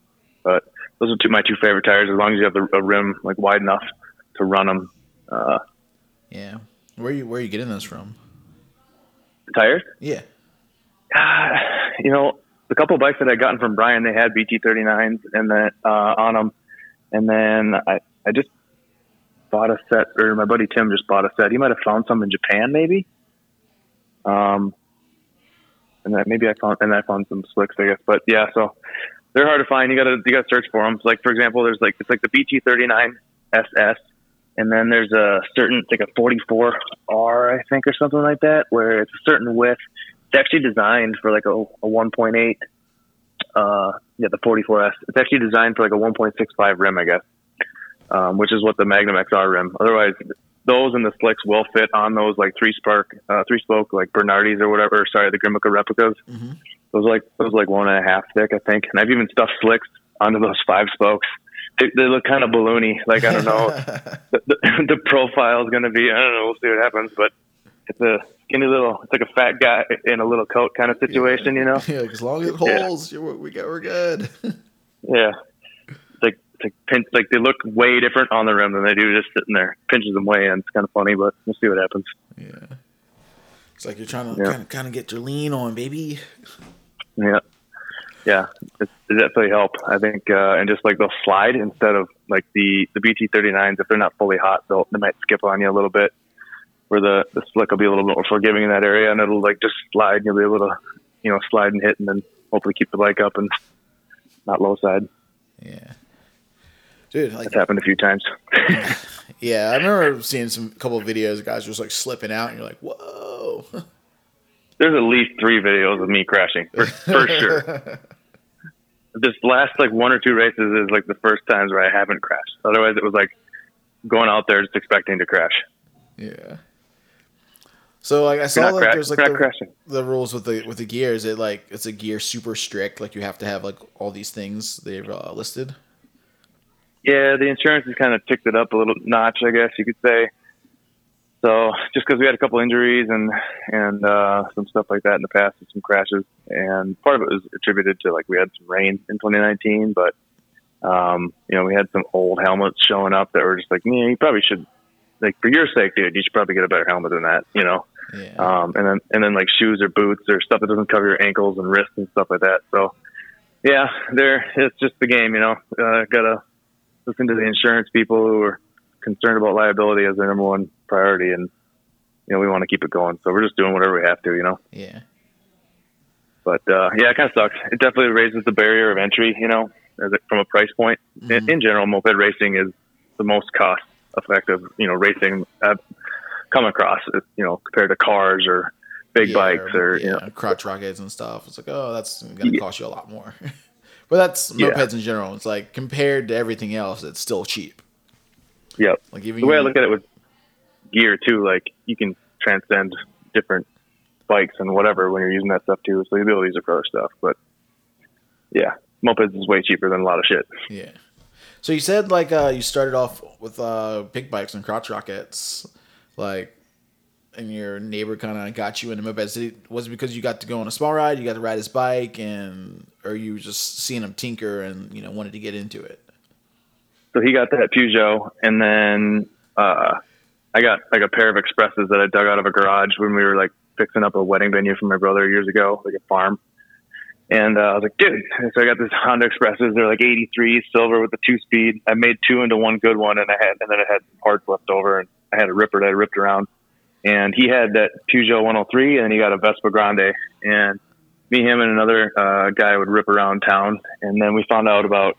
[SPEAKER 5] but those are two, my two favorite tires. As long as you have the, a rim like wide enough to run them. Uh,
[SPEAKER 4] Yeah. Where you where you getting those from?
[SPEAKER 5] tires.
[SPEAKER 4] Yeah.
[SPEAKER 5] Ah, you know, the couple of bikes that I gotten from Brian, they had BT 39s and then uh, on them, and then I I just bought a set, or my buddy Tim just bought a set. He might have found some in Japan, maybe. Um, and then maybe I found and I found some slicks, I guess. But yeah, so they're hard to find. You gotta you gotta search for them. Like for example, there's like it's like the BT 39 SS, and then there's a certain it's like a 44R, I think, or something like that, where it's a certain width it's actually designed for like a, a 1.8 uh yeah the 44s it's actually designed for like a 1.65 rim i guess um, which is what the magnum xr rim otherwise those and the slicks will fit on those like three spark uh, three spoke like bernardis or whatever sorry the Grimeca replicas
[SPEAKER 4] Mhm.
[SPEAKER 5] those are like those like one and a half thick i think and i've even stuffed slicks onto those five spokes they, they look kind of balloony like i don't know the, the, the profile is going to be. I don't know. We'll see what happens, but it's a skinny little. It's like a fat guy in a little coat kind of situation, you know.
[SPEAKER 4] yeah. As long as it holds, you're, we got we're good.
[SPEAKER 5] Yeah. Like pinch. Like they look way different on the rim than they do just sitting there. Pinches them way in. It's kind of funny, but we'll see what happens.
[SPEAKER 4] yeah. It's like you're trying to
[SPEAKER 5] Yeah.
[SPEAKER 4] kind of kind of get your lean on, baby.
[SPEAKER 5] Yeah. Yeah, it, it definitely help. I think, uh, and just like they'll slide instead of like the the BT 39s. If they're not fully hot, they'll they might skip on you a little bit. Where the the slick will be a little bit more forgiving in that area, and it'll like just slide. and You'll be able to, you know, slide and hit, and then hopefully keep the bike up and not low side.
[SPEAKER 4] Yeah. Dude. Like,
[SPEAKER 5] It's happened a few times.
[SPEAKER 4] yeah, I remember seeing some couple of videos of guys just like slipping out, and you're like, whoa.
[SPEAKER 5] There's at least three videos of me crashing for, for sure. This last like one or two races is like the first times where I haven't crashed. Otherwise, it was like going out there just expecting to crash.
[SPEAKER 4] Yeah. So like I saw like
[SPEAKER 5] cra-
[SPEAKER 4] there's like the,
[SPEAKER 5] crashing.
[SPEAKER 4] the rules with the with the gears. It like it's a gear super strict. Like you have to have like all these things they've uh, listed.
[SPEAKER 5] Yeah, the insurance has kind of ticked it up a little notch, I guess you could say. So just because we had a couple injuries and and uh, some stuff like that in the past, and some crashes, and part of it was attributed to like we had some rain in 2019, but um, you know we had some old helmets showing up that were just like, yeah, you probably should, like for your sake, dude, you should probably get a better helmet than that, you know.
[SPEAKER 4] Yeah.
[SPEAKER 5] Um, and then and then like shoes or boots or stuff that doesn't cover your ankles and wrists and stuff like that. So yeah, there it's just the game, you know. Uh, gotta listen to the insurance people who are concerned about liability as their number one priority, and you know we want to keep it going. So we're just doing whatever we have to, you know.
[SPEAKER 4] yeah.
[SPEAKER 5] But uh, yeah, it kind of sucks. It definitely raises the barrier of entry, you know, as it, from a price point. In, in general, moped racing is the most cost effective, you know, racing I've come across, you know, compared to cars or big
[SPEAKER 4] Yeah,
[SPEAKER 5] bikes or
[SPEAKER 4] yeah,
[SPEAKER 5] you know,
[SPEAKER 4] crotch rockets and stuff. It's like, oh, that's gonna
[SPEAKER 5] Yeah.
[SPEAKER 4] cost you a lot more. but that's
[SPEAKER 5] Yeah.
[SPEAKER 4] mopeds in general. It's like compared to everything else, it's still cheap.
[SPEAKER 5] yep.
[SPEAKER 4] Like even
[SPEAKER 5] the way I look at it with gear too, like you can transcend different bikes and whatever when you're using that stuff too. So the abilities are for other stuff, but yeah, mopeds is way cheaper than a lot of shit.
[SPEAKER 4] Yeah. So you said like uh, you started off with uh, big bikes and crotch rockets, like, and your neighbor kind of got you into mopeds. It, was it because you got to go on a small ride? You got to ride his bike, and or you were just seeing him tinker and you know wanted to get into it?
[SPEAKER 5] So he got that Peugeot, and then uh, I got like a pair of Expresses that I dug out of a garage when we were like fixing up a wedding venue for my brother years ago, like a farm. And uh, I was like, dude, and so I got this Honda Expresses. They're like 83 silver with a two speed. I made two into one good one, and I had, and then I had parts left over, and I had a ripper that I ripped around. And he had that Peugeot 103, and he got a Vespa Grande. And me, him, and another uh, guy would rip around town. And then we found out about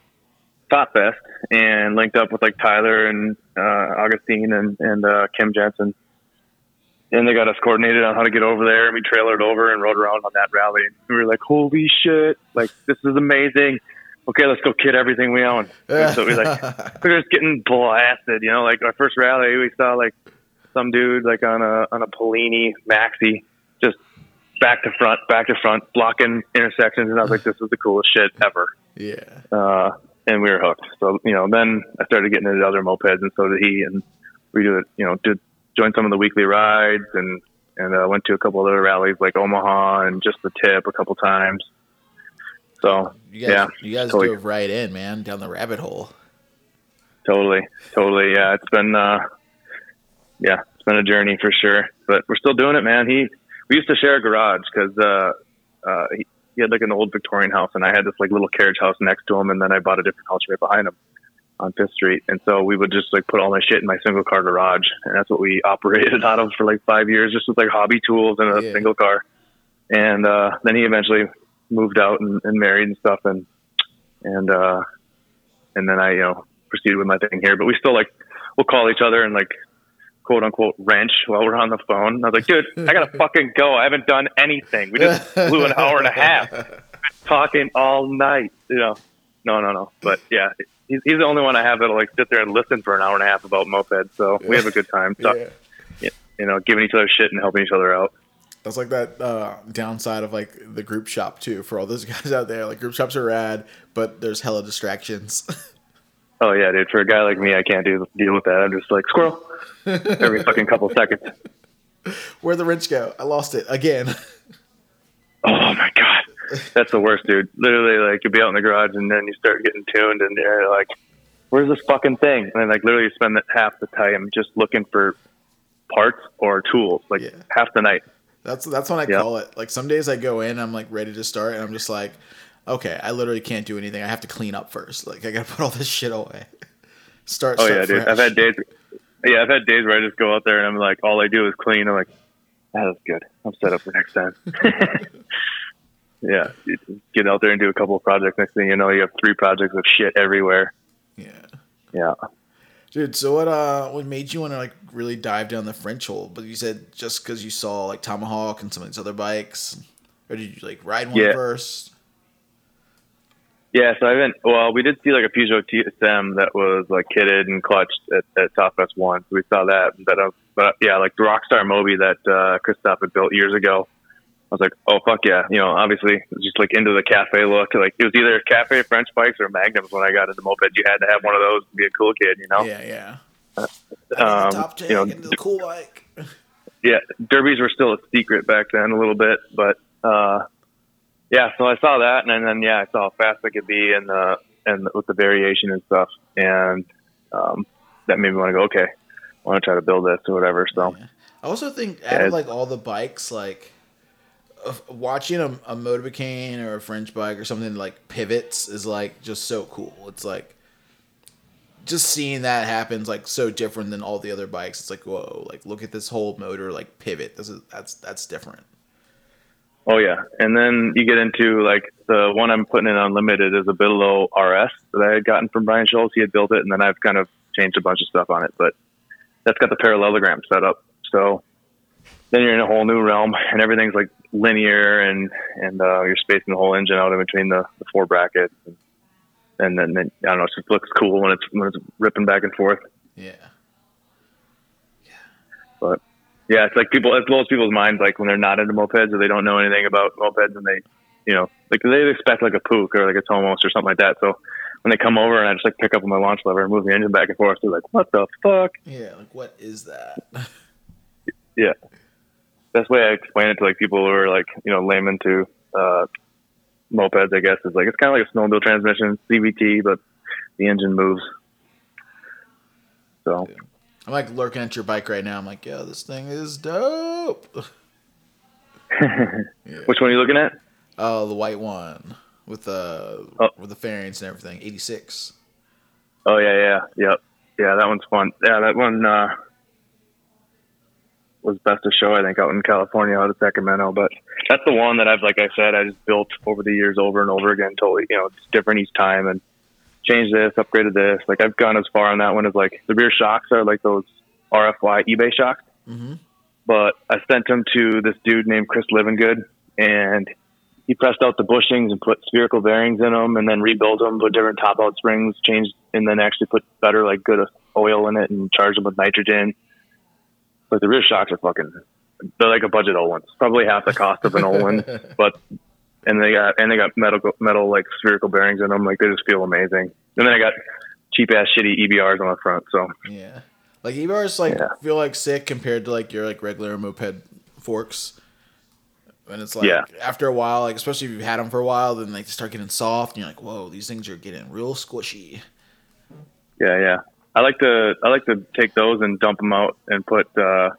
[SPEAKER 5] Top Fest and linked up with like Tyler and uh, Augustine and, and uh, Kim Jensen. And they got us coordinated on how to get over there. And we trailered over and rode around on that rally. And we were like, holy shit, like, this is amazing. Okay, let's go kid everything we own. And so we like, we were just getting blasted, you know, like our first rally, we saw like some dude like on a, on a Polini Maxi, just back to front, back to front, blocking intersections. And I was like, this is the coolest shit ever
[SPEAKER 4] yeah.
[SPEAKER 5] uh, and we were hooked. So you know, then I started getting into other mopeds, and so did he. And we did, you know, did join some of the weekly rides, and and uh, went to a couple of other rallies like Omaha and just the tip a couple times. So
[SPEAKER 4] You guys,
[SPEAKER 5] yeah,
[SPEAKER 4] you guys
[SPEAKER 5] totally.
[SPEAKER 4] dove right in, man, down the rabbit hole.
[SPEAKER 5] totally, totally, yeah, it's been, uh, yeah, it's been a journey for sure, but we're still doing it, man. He, we used to share a garage because uh, uh, he, he had like an old Victorian house, and I had this like little carriage house next to him, and then I bought a different house right behind him on Fifth Street, and so we would just like put all my shit in my single car garage, and that's what we operated out of for like five years, just with like hobby tools and a
[SPEAKER 4] Yeah.
[SPEAKER 5] single car. And uh, then he eventually moved out and, and married and stuff, and and uh, and then I you know proceeded with my thing here, but we still like we'll call each other and like quote unquote wrench while we're on the phone. I was like, dude, I gotta fucking go. I haven't done anything. We just flew an hour and a half talking all night. You know, no, no, no. But yeah, he's, he's the only one I have that'll like sit there and listen for an hour and a half about mopeds. So we have a good time. So,
[SPEAKER 4] Yeah.
[SPEAKER 5] you know, giving each other shit and helping each other out.
[SPEAKER 4] That's like that uh, downside of like the group shop too for all those guys out there. Like group shops are rad, but there's hella distractions.
[SPEAKER 5] Oh yeah, dude. For a guy like me, I can't do deal with that. I'm just like squirrel every fucking couple seconds.
[SPEAKER 4] Where'd the wrench go? I lost it again.
[SPEAKER 5] Oh my god, that's the worst, dude. Literally, like you'll be out in the garage and then you start getting tuned, and you're like, "Where's this fucking thing?" And then like literally you spend half the time just looking for parts or tools, like
[SPEAKER 4] Yeah.
[SPEAKER 5] half the night.
[SPEAKER 4] That's that's when I
[SPEAKER 5] Yeah.
[SPEAKER 4] call it. Like some days I go in, I'm like ready to start, and I'm just like, okay, I literally can't do anything. I have to clean up first. Like I gotta put all this shit away. Start.
[SPEAKER 5] Oh
[SPEAKER 4] start
[SPEAKER 5] yeah, dude. I've had days. Yeah, I've had days where I just go out there and I'm like, all I do is clean. I'm like, that was good. I'm set up for next time. yeah, you get out there and do a couple of projects. Next thing you know, you have three projects of shit everywhere.
[SPEAKER 4] Yeah.
[SPEAKER 5] Yeah.
[SPEAKER 4] Dude, so what uh what made you want to like really dive down the French hole? But you said just because you saw like Tomahawk and some of these other bikes, or did you like ride one
[SPEAKER 5] Yeah.
[SPEAKER 4] first?
[SPEAKER 5] Yeah, so I haven't. Well, we did see like a Peugeot TSM that was like kitted and clutched at, at Top Fest One. So we saw that. But, uh, but yeah, like the Rockstar Moby that uh, Christoph had built years ago. I was like, oh fuck yeah! You know, obviously just like into the cafe look. Like it was either cafe French bikes or Magnums when I got into moped. You had to have one of those to be a cool kid. You know.
[SPEAKER 4] Yeah, yeah.
[SPEAKER 5] Um,
[SPEAKER 4] top tank
[SPEAKER 5] you know,
[SPEAKER 4] into the cool bike.
[SPEAKER 5] yeah, derbies were still a secret back then a little bit, but uh, yeah. So I saw that, and then yeah, I saw how fast I could be, and uh, and with the variation and stuff, and um, that made me want to go. Okay, I want to try to build this or whatever. So
[SPEAKER 4] I also think out of like all the bikes, like watching a, a motorbike or a French bike or something like pivots is like just so cool. It's like just seeing that happens like so different than all the other bikes. It's like whoa, like look at this whole motor like pivot. This is that's that's different.
[SPEAKER 5] Oh yeah, and then you get into like the one I'm putting in unlimited is a Bidalot RS that I had gotten from Brian Schultz. He had built it, and then I've kind of changed a bunch of stuff on it, but that's got the parallelogram set up. So then you're in a whole new realm, and everything's like linear, and and uh, you're spacing the whole engine out in between the, the four brackets, and, and then, then I don't know, it just looks cool when it's when it's ripping back and forth.
[SPEAKER 4] Yeah.
[SPEAKER 5] Yeah, it's like people, it blows people's minds like when they're not into mopeds or they don't know anything about mopeds, and they, you know, like they expect like a Puch or like a Tomos or something like that. So when they come over and I just like pick up my launch lever and move the engine back and forth, they're like, "What the fuck?"
[SPEAKER 4] Yeah, like what is that?
[SPEAKER 5] Yeah. Best way I explain it to like people who are like, you know, layman to uh, mopeds, I guess, is like it's kind of like a snowmobile transmission, CVT, but the engine moves. So
[SPEAKER 4] I'm like lurking at your bike right now. I'm like, yo, this thing is dope.
[SPEAKER 5] which one are you looking at?
[SPEAKER 4] Oh, the white one with the
[SPEAKER 5] Oh.
[SPEAKER 4] with the fairings and everything. 86.
[SPEAKER 5] Oh yeah, yeah, yep, yeah. That one's fun. Yeah, that one uh, was best of show I think out in California, out of Sacramento. But that's the one that I've, like I said, I just built over the years, over and over again. Totally, you know, it's different each time, and changed this, upgraded this. Like I've gone as far on that one as like the rear shocks are like those RFY eBay shocks,
[SPEAKER 4] Mm-hmm.
[SPEAKER 5] but I sent them to this dude named Chris Livingood, and he pressed out the bushings and put spherical bearings in them, and then rebuilt them, put different top out springs, changed, and then actually put better like good oil in it and charged them with nitrogen. But the rear shocks are fucking, they're like a budget Ohlin. Probably half the cost of an old one, but and they got and they got metal metal like spherical bearings in them. Like they just feel amazing. And then I got cheap ass shitty EBRs on the front. So
[SPEAKER 4] Yeah. Like E-bars like
[SPEAKER 5] Yeah.
[SPEAKER 4] feel like sick compared to like your like regular moped forks. And it's like
[SPEAKER 5] Yeah.
[SPEAKER 4] after a while, like especially if you've had them for a while, then like they start getting soft, and you're like, "Whoa, these things are getting real squishy."
[SPEAKER 5] Yeah, yeah. I like to I like to take those and dump them out and put uh,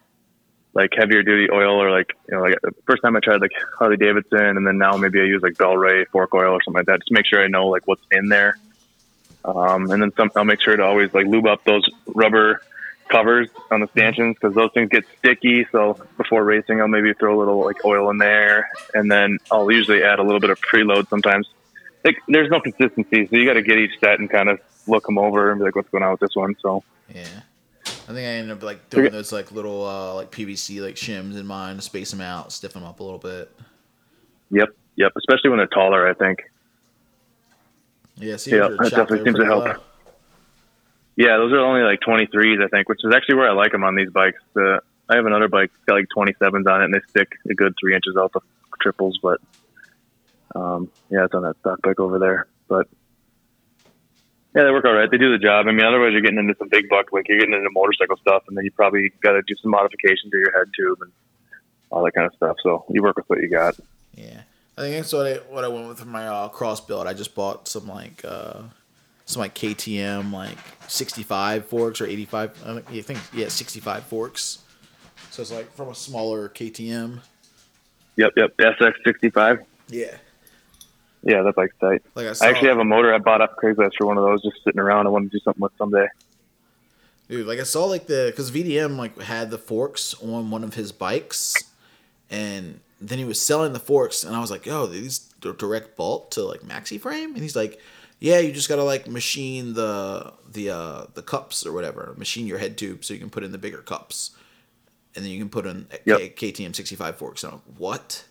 [SPEAKER 5] like heavier duty oil or like you know like first time I tried like Harley Davidson and then now maybe I use like Bel-Ray fork oil or something like that just make sure I know like what's in there. Um, and then some I'll make sure to always like lube up those rubber covers on the stanchions because those things get sticky. So before racing, I'll maybe throw a little like oil in there, and then I'll usually add a little bit of preload sometimes. Like there's no consistency, so you got to get each set and kind of look them over and be like, what's going on with this one? So
[SPEAKER 4] Yeah. I think I ended up like doing those like little uh like PVC like shims in mine to space them out, stiff them up a little bit.
[SPEAKER 5] yep, yep. Especially when they're taller, I think.
[SPEAKER 4] Yeah, see,
[SPEAKER 5] Yeah, that definitely seems to help. Yeah, those are only like 23s, I think, which is actually where I like them on these bikes. The I have another bike that's got like 27s on it, and they stick a good three inches out the triples. But um, yeah, it's on that stock bike over there. But yeah, they work all right. They do the job. I mean, otherwise you're getting into some big buck, like you're getting into motorcycle stuff, and then you probably got to do some modifications to your head tube and all that kind of stuff. So you work with what you got.
[SPEAKER 4] Yeah, I think that's what I what I went with for my uh, cross build. I just bought some like uh, some like KTM like sixty five forks or eighty five. I think- yeah, sixty five forks. So it's like from a smaller KTM.
[SPEAKER 5] Yep, yep. SX65.
[SPEAKER 4] Yeah,
[SPEAKER 5] Yeah, that bike's tight.
[SPEAKER 4] like I saw.
[SPEAKER 5] I actually have a motor I bought off Craigslist for one of those, just sitting around. I want to do something with someday.
[SPEAKER 4] Dude, like I saw like the because VDM like had the forks on one of his bikes, and then he was selling the forks, and I was like, "Yo, these are direct bolt to like maxi frame," and he's like, Yeah, you just gotta like machine the the uh the cups or whatever. Machine your head tube so you can put in the bigger cups, and then you can put in
[SPEAKER 5] Yep.
[SPEAKER 4] K- KTM sixty five forks. And I'm like, what?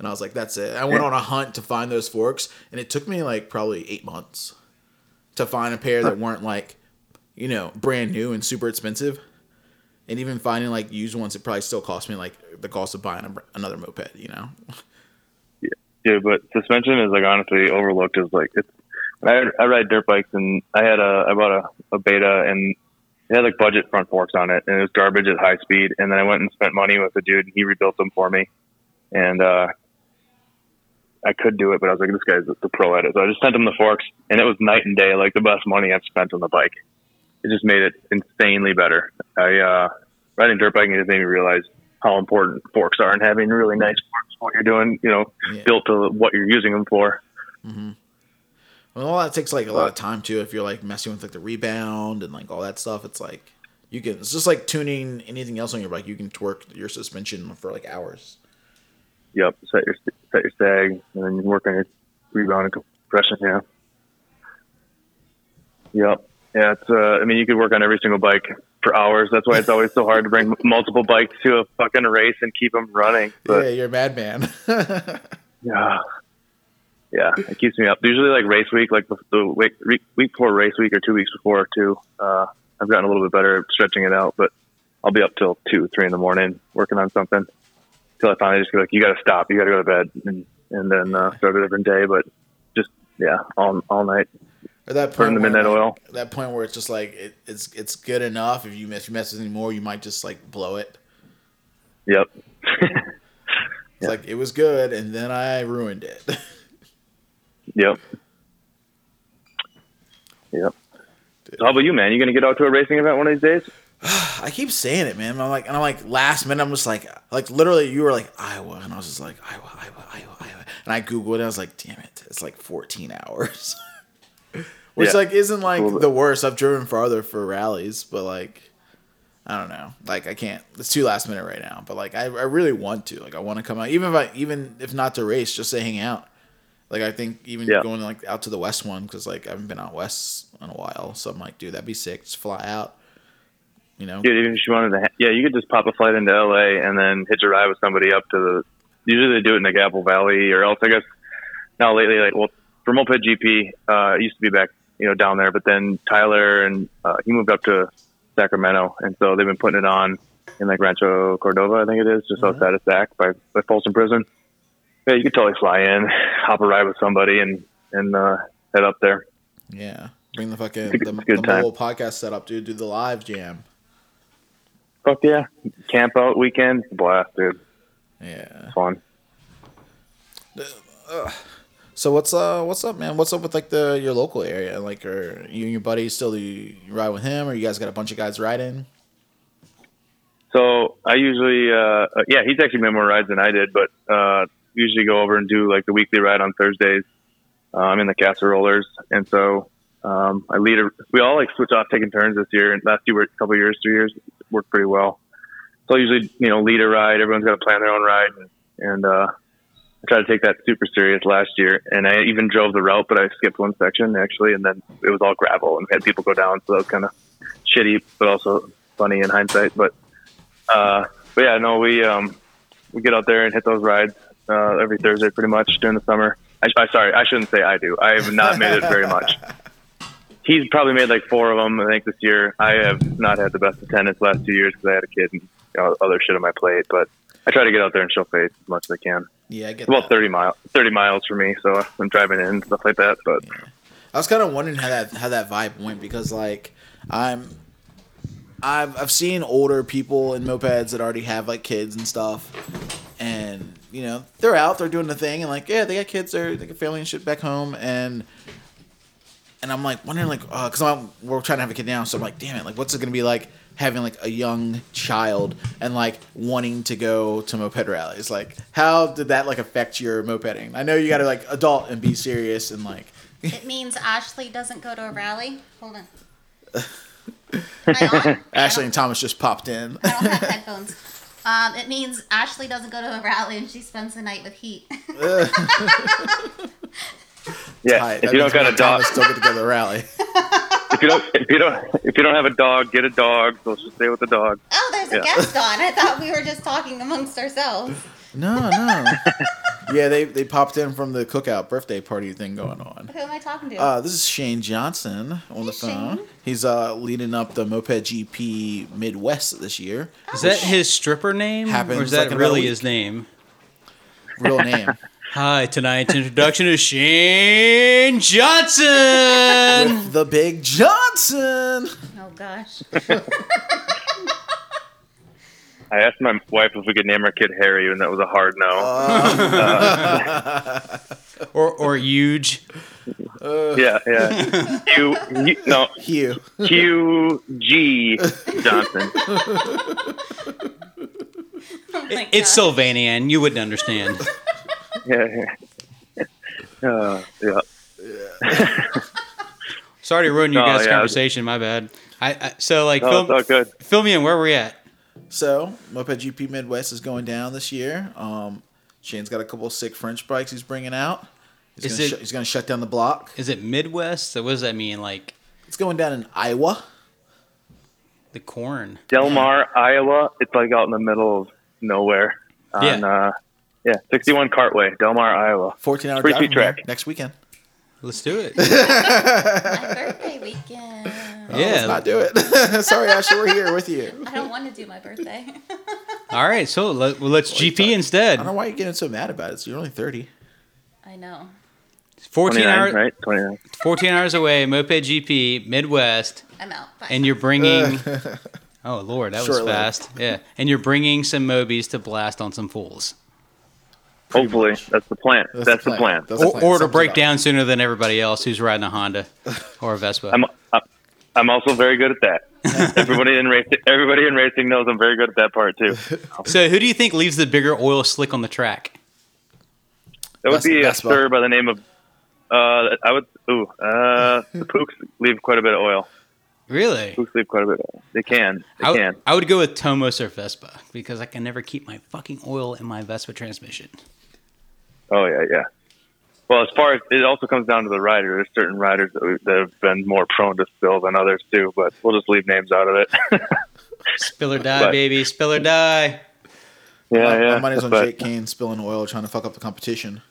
[SPEAKER 4] And I was like, that's it. I went on a hunt to find those forks, and it took me like probably eight months to find a pair that weren't like, you know, brand new and super expensive. And even finding like used ones, it probably still cost me like the cost of buying a, another moped. You know?
[SPEAKER 5] Yeah, yeah, but suspension is like honestly overlooked as like it's. I I ride dirt bikes and I had a I bought a, a Beta and it had like budget front forks on it and it was garbage at high speed and then I went and spent money with a dude and he rebuilt them for me and uh I could do it but I was like this guy's the pro at it so I just sent him the forks and it was night and day like the best money I've spent on the bike. It just made it insanely better. I uh riding dirt biking just made me realize how important forks are and having really nice forks for what you're doing, you know,
[SPEAKER 4] Yeah.
[SPEAKER 5] built to what you're using them for. Mm-hmm.
[SPEAKER 4] Well, all that takes like a lot of time too. If you're like messing with like the rebound and like all that stuff, it's like you can. It's just like tuning anything else on your bike. You can twerk your suspension for like hours.
[SPEAKER 5] Yep, set your set your sag, and then you work on your rebound and compression. Yeah. Yep. Yeah, it's. Uh, I mean, you could work on every single bike for hours. That's why it's always so hard to bring multiple bikes to a fucking race and keep them running. But
[SPEAKER 4] yeah, you're a madman.
[SPEAKER 5] yeah, yeah, it keeps me up. Usually, like race week, like the, week week before race week or two weeks before too. Uh, I've gotten a little bit better at stretching it out, but I'll be up till two, three in the morning working on something till I finally just go like, you got to stop, you got to go to bed, and and then uh, start a different day. But just yeah, all all night.
[SPEAKER 4] or that
[SPEAKER 5] Burn
[SPEAKER 4] point
[SPEAKER 5] the
[SPEAKER 4] where,
[SPEAKER 5] midnight
[SPEAKER 4] like,
[SPEAKER 5] oil.
[SPEAKER 4] That point where it's just like it, it's it's good enough. If you mess, if you mess with anymore, you might just like blow it.
[SPEAKER 5] Yep.
[SPEAKER 4] It's like it was good, and then I ruined it.
[SPEAKER 5] yep. Yep. So how about you, man? You gonna get out to a racing event one of these days?
[SPEAKER 4] I keep saying it, man. I'm like, and I'm like, last minute, I'm just like, like literally, you were like Iowa, and I was just like Iowa, Iowa, Iowa, Iowa, and I googled it. And I was like, damn it, it's like 14 hours, which
[SPEAKER 5] Yeah.
[SPEAKER 4] like isn't like the worst. I've driven farther for rallies, but like, I don't know, like I can't. It's too last minute right now, but like I, I really want to. Like I want to come out, even if I, even if not to race, just to hang out. Like I think even
[SPEAKER 5] Yeah.
[SPEAKER 4] going like out to the west one because like I haven't been out west in a while, so I'm like, dude, that'd be sick. Just fly out, you know.
[SPEAKER 5] Dude, even if you wanted to, ha- yeah, you could just pop a flight into LA and then hitch a ride with somebody up to the. Usually they do it in the Apple Valley, or else I guess now lately, like well, for Moped GP, uh, it used to be back, you know, down there, but then Tyler and uh, he moved up to Sacramento, and so they've been putting it on in like Rancho Cordova, I think it is, just outside of Sac by by Folsom Prison. Yeah, you could totally fly in, hop a ride with somebody, and and uh, head up there.
[SPEAKER 4] Yeah. Bring the fucking
[SPEAKER 5] It's
[SPEAKER 4] the, the mobile podcast setup, dude. Do the live jam.
[SPEAKER 5] Fuck yeah, camp out weekend, blast, dude,
[SPEAKER 4] Yeah.
[SPEAKER 5] fun.
[SPEAKER 4] So what's uh what's up, man? What's up with like the your local area? Like, are you and your buddy still you ride with him, or you guys got a bunch of guys riding?
[SPEAKER 5] So I usually, uh, uh, yeah, he's actually made more rides than I did, but uh, usually go over and do like the weekly ride on Thursdays. Uh, I'm in the casserollers, and so um, I lead. A, we all like switch off taking turns this year. And last year, a couple years, three years, worked pretty well. So I usually, you know, lead a ride. Everyone's got to plan their own ride, and, and uh, I tried to take that super serious last year. And I even drove the route, but I skipped one section actually, and then it was all gravel and had people go down, so that was kind of shitty, but also funny in hindsight. But uh, but yeah, no, we um, we get out there and hit those rides uh, every Thursday, pretty much during the summer. I, I sorry, I shouldn't say I do. I have not made it very much. He's probably made like four of them, I think, this year. I have not had the best attendance last two years because I had a kid and you know, other shit on my plate. But I try to get out there and show face as much as I can.
[SPEAKER 4] Yeah, I get
[SPEAKER 5] about
[SPEAKER 4] that.
[SPEAKER 5] thirty miles, thirty miles for me, so I'm driving in and stuff like that. But
[SPEAKER 4] I was kind of wondering how that how that vibe went because like I'm I've I've seen older people in mopeds that already have like kids and stuff, and you know they're out, they're doing the thing, and like yeah, they got kids, they're they got family and shit back home, and and I'm like wondering like because I'm we're trying to have a kid now, so I'm like damn it, like what's it gonna be like having like a young child and like wanting to go to moped rallies like how did that like affect your mopeding i know you gotta like adult and be serious and like
[SPEAKER 2] It means Ashley doesn't go to a rally. Hold on. On?
[SPEAKER 4] Ashley and Thomas just popped in.
[SPEAKER 2] I don't have headphones. Um, it means Ashley doesn't go to a rally and she spends the night with heat.
[SPEAKER 5] Yeah,
[SPEAKER 4] Tight.
[SPEAKER 5] if
[SPEAKER 4] That
[SPEAKER 5] you don't got a dog,
[SPEAKER 4] Thomas still get together rally.
[SPEAKER 5] if you don't, if you don't, if you don't have a dog, get a dog. So let's just stay with the dog.
[SPEAKER 2] Oh, there's a
[SPEAKER 5] Yeah.
[SPEAKER 2] guest on. I thought we were just talking amongst ourselves.
[SPEAKER 4] No, no. yeah, they they popped in from the cookout birthday party thing going on.
[SPEAKER 2] Who am I talking to?
[SPEAKER 4] Uh, this is Shane Johnson on the phone.
[SPEAKER 2] Shane.
[SPEAKER 4] He's uh, leading up the Moped GP Midwest this year.
[SPEAKER 6] Is that his stripper name,
[SPEAKER 4] Happens
[SPEAKER 6] or is that
[SPEAKER 4] in about a
[SPEAKER 6] really his name?
[SPEAKER 4] Real name.
[SPEAKER 6] Hi, tonight's introduction is Shane Johnson.
[SPEAKER 4] With the big Johnson.
[SPEAKER 2] oh gosh.
[SPEAKER 5] I asked my wife if we could name our kid Harry, and that was a hard no. Oh.
[SPEAKER 6] or or huge. Uh.
[SPEAKER 5] yeah, yeah. Q, Q- no,
[SPEAKER 4] Hugh.
[SPEAKER 5] Q G Johnson.
[SPEAKER 2] Oh my
[SPEAKER 6] It's
[SPEAKER 2] gosh.
[SPEAKER 6] Sylvanian. You wouldn't understand.
[SPEAKER 5] Yeah, yeah. Uh, yeah.
[SPEAKER 6] Sorry to ruin your
[SPEAKER 5] No,
[SPEAKER 6] guys'
[SPEAKER 5] yeah.
[SPEAKER 6] conversation. My bad. I, I so like
[SPEAKER 5] No,
[SPEAKER 6] fill,
[SPEAKER 5] it's all good.
[SPEAKER 6] fill me in. Where we at?
[SPEAKER 4] So, Moped GP Midwest is going down this year. Um, Shane's got a couple of sick French bikes he's bringing out. He's
[SPEAKER 6] Is
[SPEAKER 4] gonna
[SPEAKER 6] it-
[SPEAKER 4] sh- he's going to shut down the block.
[SPEAKER 6] Is it Midwest? So what does that mean? Like
[SPEAKER 4] It's going down in Iowa.
[SPEAKER 6] the corn?
[SPEAKER 5] Delmar, Iowa. It's like out in the middle of nowhere. On,
[SPEAKER 6] Yeah.
[SPEAKER 5] Uh, yeah, 61 Cartway, Delmar, Iowa.
[SPEAKER 4] 14 hour
[SPEAKER 5] Pretty
[SPEAKER 4] drive
[SPEAKER 5] sweet
[SPEAKER 4] here
[SPEAKER 5] track.
[SPEAKER 4] next weekend.
[SPEAKER 6] Let's do it.
[SPEAKER 2] My birthday weekend.
[SPEAKER 4] Oh, let's
[SPEAKER 6] yeah.
[SPEAKER 4] not do it. Sorry, Ashley, we're here with you.
[SPEAKER 2] I don't want to do my birthday.
[SPEAKER 6] All right. So let, well, let's GP instead.
[SPEAKER 4] I
[SPEAKER 6] instead.
[SPEAKER 4] don't know why you're getting so mad about it. So you're only 30.
[SPEAKER 2] I know.
[SPEAKER 6] 14 hours.
[SPEAKER 5] right? 29.
[SPEAKER 6] 14 hours away. Moped GP Midwest,
[SPEAKER 2] I'm out. Bye.
[SPEAKER 6] and you're bringing. Uh, oh Lord, that was
[SPEAKER 4] Short-lived.
[SPEAKER 6] fast. Yeah, and you're bringing some Mobies to blast on some fools,
[SPEAKER 5] Hopefully,
[SPEAKER 4] much.
[SPEAKER 5] that's the plan. That's, the plan.
[SPEAKER 4] That's the
[SPEAKER 6] or,
[SPEAKER 4] plan.
[SPEAKER 6] or to
[SPEAKER 4] Sums
[SPEAKER 6] break
[SPEAKER 4] up.
[SPEAKER 6] down sooner than everybody else who's riding a Honda or a Vespa.
[SPEAKER 5] I'm, I'm- I'm also very good at that. everybody in racing, everybody in racing knows I'm very good at that part too.
[SPEAKER 6] so, who do you think leaves the bigger oil slick on the track?
[SPEAKER 5] That would
[SPEAKER 4] Ves-
[SPEAKER 5] be a
[SPEAKER 4] Vespa.
[SPEAKER 5] sir by the name of. Uh, I would. Ooh, uh, the Puchs leave quite a bit of oil.
[SPEAKER 6] Really?
[SPEAKER 5] Puchs leave quite a bit. Of oil. They can. They
[SPEAKER 6] I, would-
[SPEAKER 5] can.
[SPEAKER 6] I would go with Tomos or Vespa because I can never keep my fucking oil in my Vespa transmission.
[SPEAKER 5] Oh yeah, yeah. Well, as far as it also comes down to the rider. There's certain riders that, we- that have been more prone to spill than others too, but we'll just leave names out of it.
[SPEAKER 6] Spill or die,
[SPEAKER 5] But-
[SPEAKER 6] baby. Spill or die.
[SPEAKER 5] yeah,
[SPEAKER 4] My-
[SPEAKER 5] yeah.
[SPEAKER 4] My money's on
[SPEAKER 5] But-
[SPEAKER 4] Jake Kane spilling oil, trying to fuck up the competition.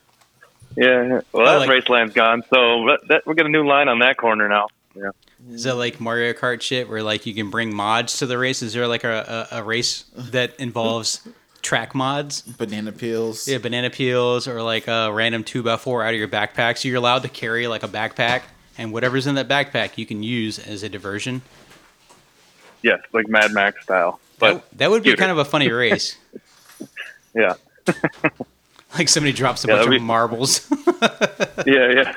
[SPEAKER 5] Yeah, yeah. Well,
[SPEAKER 6] I
[SPEAKER 5] that
[SPEAKER 6] like-
[SPEAKER 5] race line's gone, so that, that, we'll get a new line on that corner now. Yeah.
[SPEAKER 6] Is that like Mario Kart shit where like you can bring mods to the race? Is there like a, a, a race that involves track mods?
[SPEAKER 4] Banana peels.
[SPEAKER 6] Yeah, banana peels or like a random two x four out of your backpack. So you're allowed to carry like a backpack, and whatever's in that backpack you can use as a diversion.
[SPEAKER 5] Yes, like Mad Max style. But
[SPEAKER 6] that, that would be
[SPEAKER 5] cuter.
[SPEAKER 6] kind of a funny race.
[SPEAKER 5] yeah,
[SPEAKER 6] like somebody drops a
[SPEAKER 5] Yeah,
[SPEAKER 6] bunch of
[SPEAKER 5] be-
[SPEAKER 6] marbles.
[SPEAKER 5] yeah, yeah.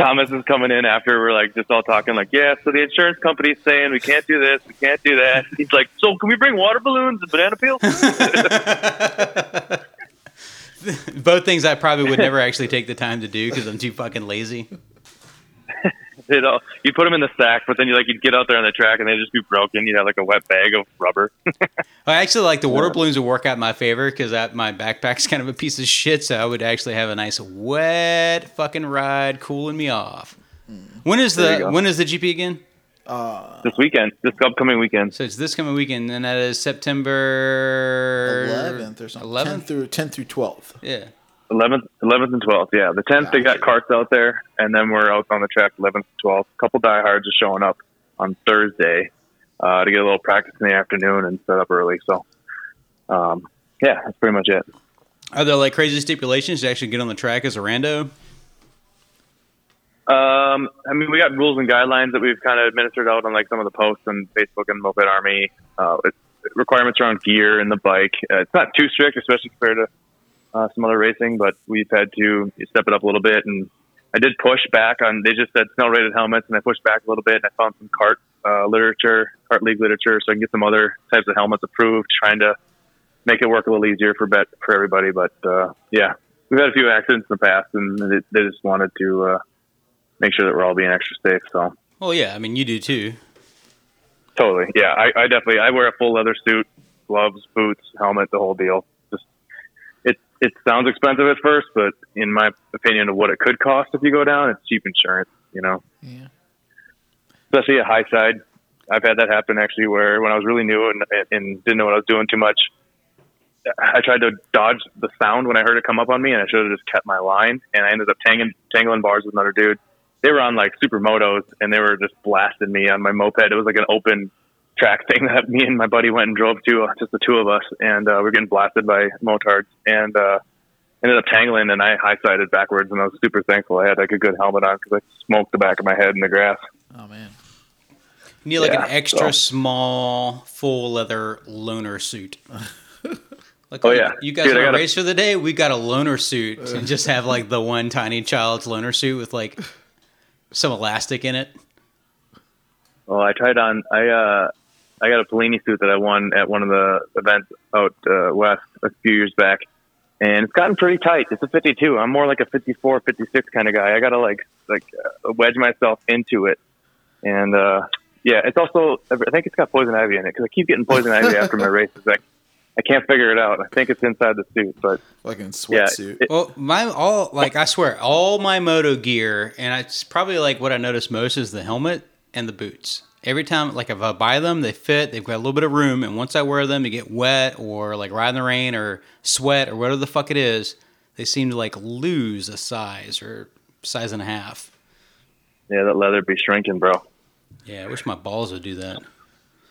[SPEAKER 5] Thomas is coming in after we're like just all talking like, yeah. So the insurance company's saying we can't do this, we can't do that. He's like, so can we bring water balloons and banana peels?
[SPEAKER 6] Both things I probably would never actually take the time to do because I'm too fucking lazy.
[SPEAKER 5] You know, you put them in the sack, but then you like you'd get out there on the track and they'd just be broken. You'd have like a wet bag of rubber.
[SPEAKER 6] I actually like the water balloons would work out in my favor because my backpack's kind of a piece of shit, so I would actually have a nice wet fucking ride, cooling me off. Hmm. When is
[SPEAKER 5] There
[SPEAKER 6] the when is the GP again?
[SPEAKER 5] Uh, this weekend, this upcoming weekend.
[SPEAKER 6] So it's this coming weekend, and that is September
[SPEAKER 4] 11th or something.
[SPEAKER 6] 11th.
[SPEAKER 4] through 10 through 12th.
[SPEAKER 6] Yeah.
[SPEAKER 5] 11th, 11th and 12th. Yeah, the 10th they got
[SPEAKER 4] Gotcha.
[SPEAKER 5] carts out there, and then we're out on the track 11th and 12th. A couple diehards are showing up on Thursday uh, to get a little practice in the afternoon and set up early. So, um, yeah, that's pretty much it.
[SPEAKER 6] Are there like crazy stipulations to actually get on the track as a rando?
[SPEAKER 5] Um, I mean, we got rules and guidelines that we've kind of administered out on like some of the posts on Facebook and Moped Army. Uh, it's requirements around gear and the bike. Uh, it's not too strict, especially compared to uh, some other racing, but we've had to step it up a little bit. And I did push back on. They just said Snell rated helmets, and I pushed back a little bit. And I found some cart uh, literature, cart league literature, so I can get some other types of helmets approved, trying to make it work a little easier for bet for everybody. But uh, yeah, we've had a few accidents in the past, and they, they just wanted to. Uh, make sure that we're all being extra safe. So
[SPEAKER 6] Well, yeah. I mean, you do too.
[SPEAKER 5] totally, yeah, I, I definitely I wear a full leather suit, gloves, boots, helmet, the whole deal. It sounds expensive at first, but in my opinion of what it could cost if you go down, it's cheap insurance. You know,
[SPEAKER 4] Yeah.
[SPEAKER 5] especially a high side. I've had that happen actually, where when I was really new and, and didn't know what I was doing too much, I tried to dodge the sound when I heard it come up on me, and I should have just kept my line. And I ended up tangling, tangling bars with another dude. They were on like supermotos, and they were just blasting me on my moped. It was like an open track thing that me and my buddy went and drove to, uh, just the two of us, and uh, we were getting blasted by motards, and uh, ended up tangling, and I high sided backwards, and I was super thankful I had like a good helmet on because I smoked the back of my head in the grass.
[SPEAKER 4] Oh man.
[SPEAKER 6] You need like
[SPEAKER 5] Yeah,
[SPEAKER 6] an extra
[SPEAKER 5] so-
[SPEAKER 6] small full leather loaner suit. Like,
[SPEAKER 5] Oh, yeah.
[SPEAKER 6] you guys
[SPEAKER 5] Dude, I
[SPEAKER 6] want to
[SPEAKER 5] gotta-
[SPEAKER 6] race for the day? We got a loaner suit and just have like the one tiny child's loaner suit with like some elastic in it.
[SPEAKER 5] Well, I tried on. I uh, I got a Polini suit that I won at one of the events out uh, west a few years back, and it's gotten pretty tight. It's a 52. I'm more like a 54, 56 kind of guy. I gotta like like uh, wedge myself into it, and uh, yeah, it's also. I think it's got poison ivy in it because I keep getting poison ivy after my races. Like I can't figure it out. I think it's inside the suit, but
[SPEAKER 4] Fucking
[SPEAKER 5] yeah,
[SPEAKER 4] sweatsuit.
[SPEAKER 5] it-
[SPEAKER 6] Well, my all like I swear all my moto gear, and it's probably like what I notice most is the helmet and the boots. Every time, like if I buy them, they fit. They've got a little bit of room, and once I wear them they get wet or like ride in the rain or sweat or whatever the fuck it is, they seem to like lose a size or size and a half.
[SPEAKER 5] yeah, that leather be shrinking, bro.
[SPEAKER 6] Yeah, I wish my balls would do that.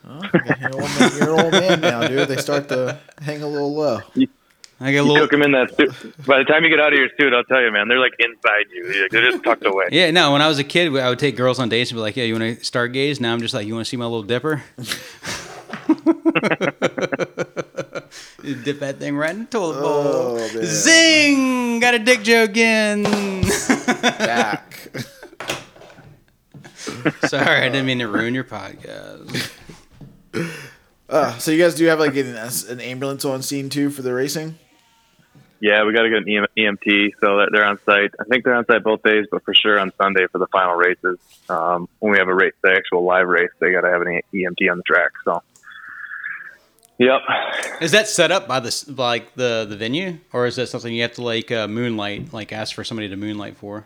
[SPEAKER 4] Oh, you're, an old man, you're an old man now, dude. They start to hang a little low.
[SPEAKER 6] I got a
[SPEAKER 5] You
[SPEAKER 6] little.
[SPEAKER 5] cook them in that suit. By the time you get out of your suit, I'll tell you, man, they're like inside you. They're just tucked away.
[SPEAKER 6] Yeah, no. When I was a kid, I would take girls on dates and be like, "Yeah, you want to stargaze?" Now I'm just like, "You want to see my little dipper?" Dip that thing right in the toilet bowl.
[SPEAKER 4] Oh, man.
[SPEAKER 6] Zing! Got a dick joke in.
[SPEAKER 4] Back.
[SPEAKER 6] Sorry, I didn't mean to ruin your podcast.
[SPEAKER 4] Uh, so you guys do have like an, an ambulance on scene too for the racing?
[SPEAKER 5] Yeah, we got to get an EM- EMT, so that they're on site. I think they're on site both days, but for sure on Sunday for the final races. Um, when we have a race, the actual live race, they got to have an EMT on the track. So, yep.
[SPEAKER 6] Is that set up by the like the the venue, or is that something you have to like uh, moonlight, like ask for somebody to moonlight for?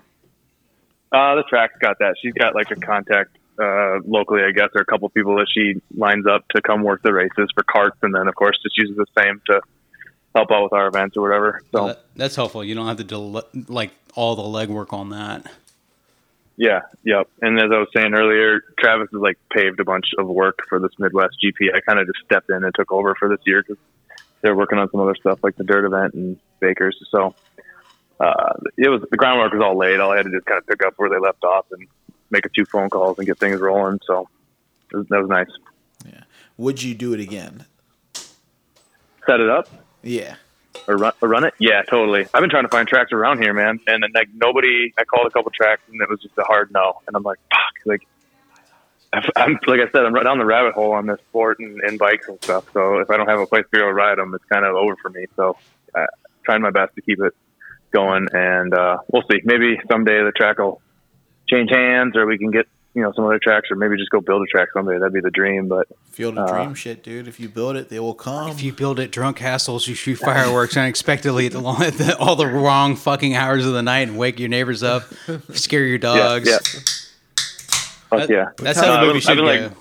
[SPEAKER 5] Uh, the track's got that. She's got like a contact uh, locally, I guess, or a couple people that she lines up to come work the races for carts, and then of course just uses the same to help out with our events or whatever. So.
[SPEAKER 6] Well, that, that's helpful. You don't have to del- like all the legwork on that.
[SPEAKER 5] Yeah, yep. And as I was saying earlier, Travis has like paved a bunch of work for this Midwest GP. I kind of just stepped in and took over for this year because they're working on some other stuff like the dirt event and Bakers. So uh, it was the groundwork was all laid. All I had to just kind of pick up where they left off and make a few phone calls and get things rolling. So it was, that was nice. Yeah.
[SPEAKER 4] Would you do it again?
[SPEAKER 5] Set it up
[SPEAKER 4] Yeah.
[SPEAKER 5] or run, or run it. Yeah, totally. I've been trying to find tracks around here, man, and then like nobody. I called a couple tracks and it was just a hard no. And I'm like, fuck, like. I'm like I said, I'm right down the rabbit hole on this sport and, and bikes and stuff. So if I don't have a place to go ride them, it's kind of over for me. So uh, trying my best to keep it going, and uh, we'll see. Maybe someday the track will change hands, or we can get you know some other tracks, or maybe just go build a track someday. That'd be the dream. But
[SPEAKER 4] Field of
[SPEAKER 5] Uh,
[SPEAKER 4] dream shit, dude. If you build it, they will come.
[SPEAKER 6] If you build it drunk hassles, you shoot fireworks unexpectedly at, the, long- at the, all the wrong fucking hours of the night and wake your neighbors up, scare your dogs.
[SPEAKER 5] yeah, fuck
[SPEAKER 6] That-
[SPEAKER 5] yeah.
[SPEAKER 6] That's
[SPEAKER 5] Uh,
[SPEAKER 6] how
[SPEAKER 5] I've
[SPEAKER 6] the
[SPEAKER 5] been-
[SPEAKER 6] movie should
[SPEAKER 5] I've been,
[SPEAKER 6] go.
[SPEAKER 5] like,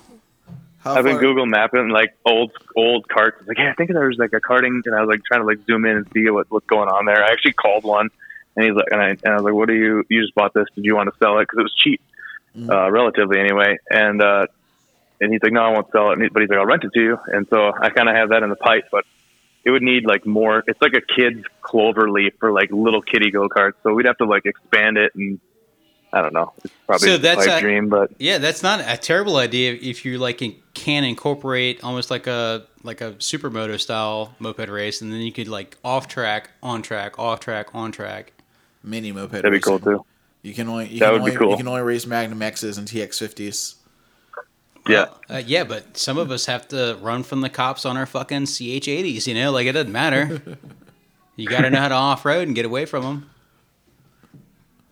[SPEAKER 4] How
[SPEAKER 5] I've been Google mapping like old old carts. It's like, yeah, I think there was like a karting, and I was like trying to like zoom in and see what, what's going on there. I actually called one, and he's like, and I, and I was like, what do you you just bought this? Did you want to sell it? Because it was cheap, uh, relatively anyway. And uh, and he's like, no, I won't sell it. He- But he's like, I'll rent it to you. And so I kind of have that in the pipe, but it would need like more. It's like a kid's clover leaf for like little kiddie go karts. So we'd have to like expand it and. I don't know. It's probably
[SPEAKER 6] So
[SPEAKER 5] a
[SPEAKER 6] that's
[SPEAKER 5] pipe
[SPEAKER 6] a-
[SPEAKER 5] dream, but
[SPEAKER 6] Yeah, that's not a terrible idea if you like in- can incorporate almost like a like a supermoto style moped race, and then you could like off track, on track, off track, on track.
[SPEAKER 4] mini moped.
[SPEAKER 5] that'd be cool too.
[SPEAKER 4] You can only you
[SPEAKER 5] That
[SPEAKER 4] can
[SPEAKER 5] would be
[SPEAKER 4] only,
[SPEAKER 5] cool.
[SPEAKER 4] You can only race Magnum X's and TX fifties.
[SPEAKER 5] Yeah.
[SPEAKER 6] Uh, yeah, but some of us have to run from the cops on our fucking CH80s. You know, like it doesn't matter. you got to know how to off road and get away from them.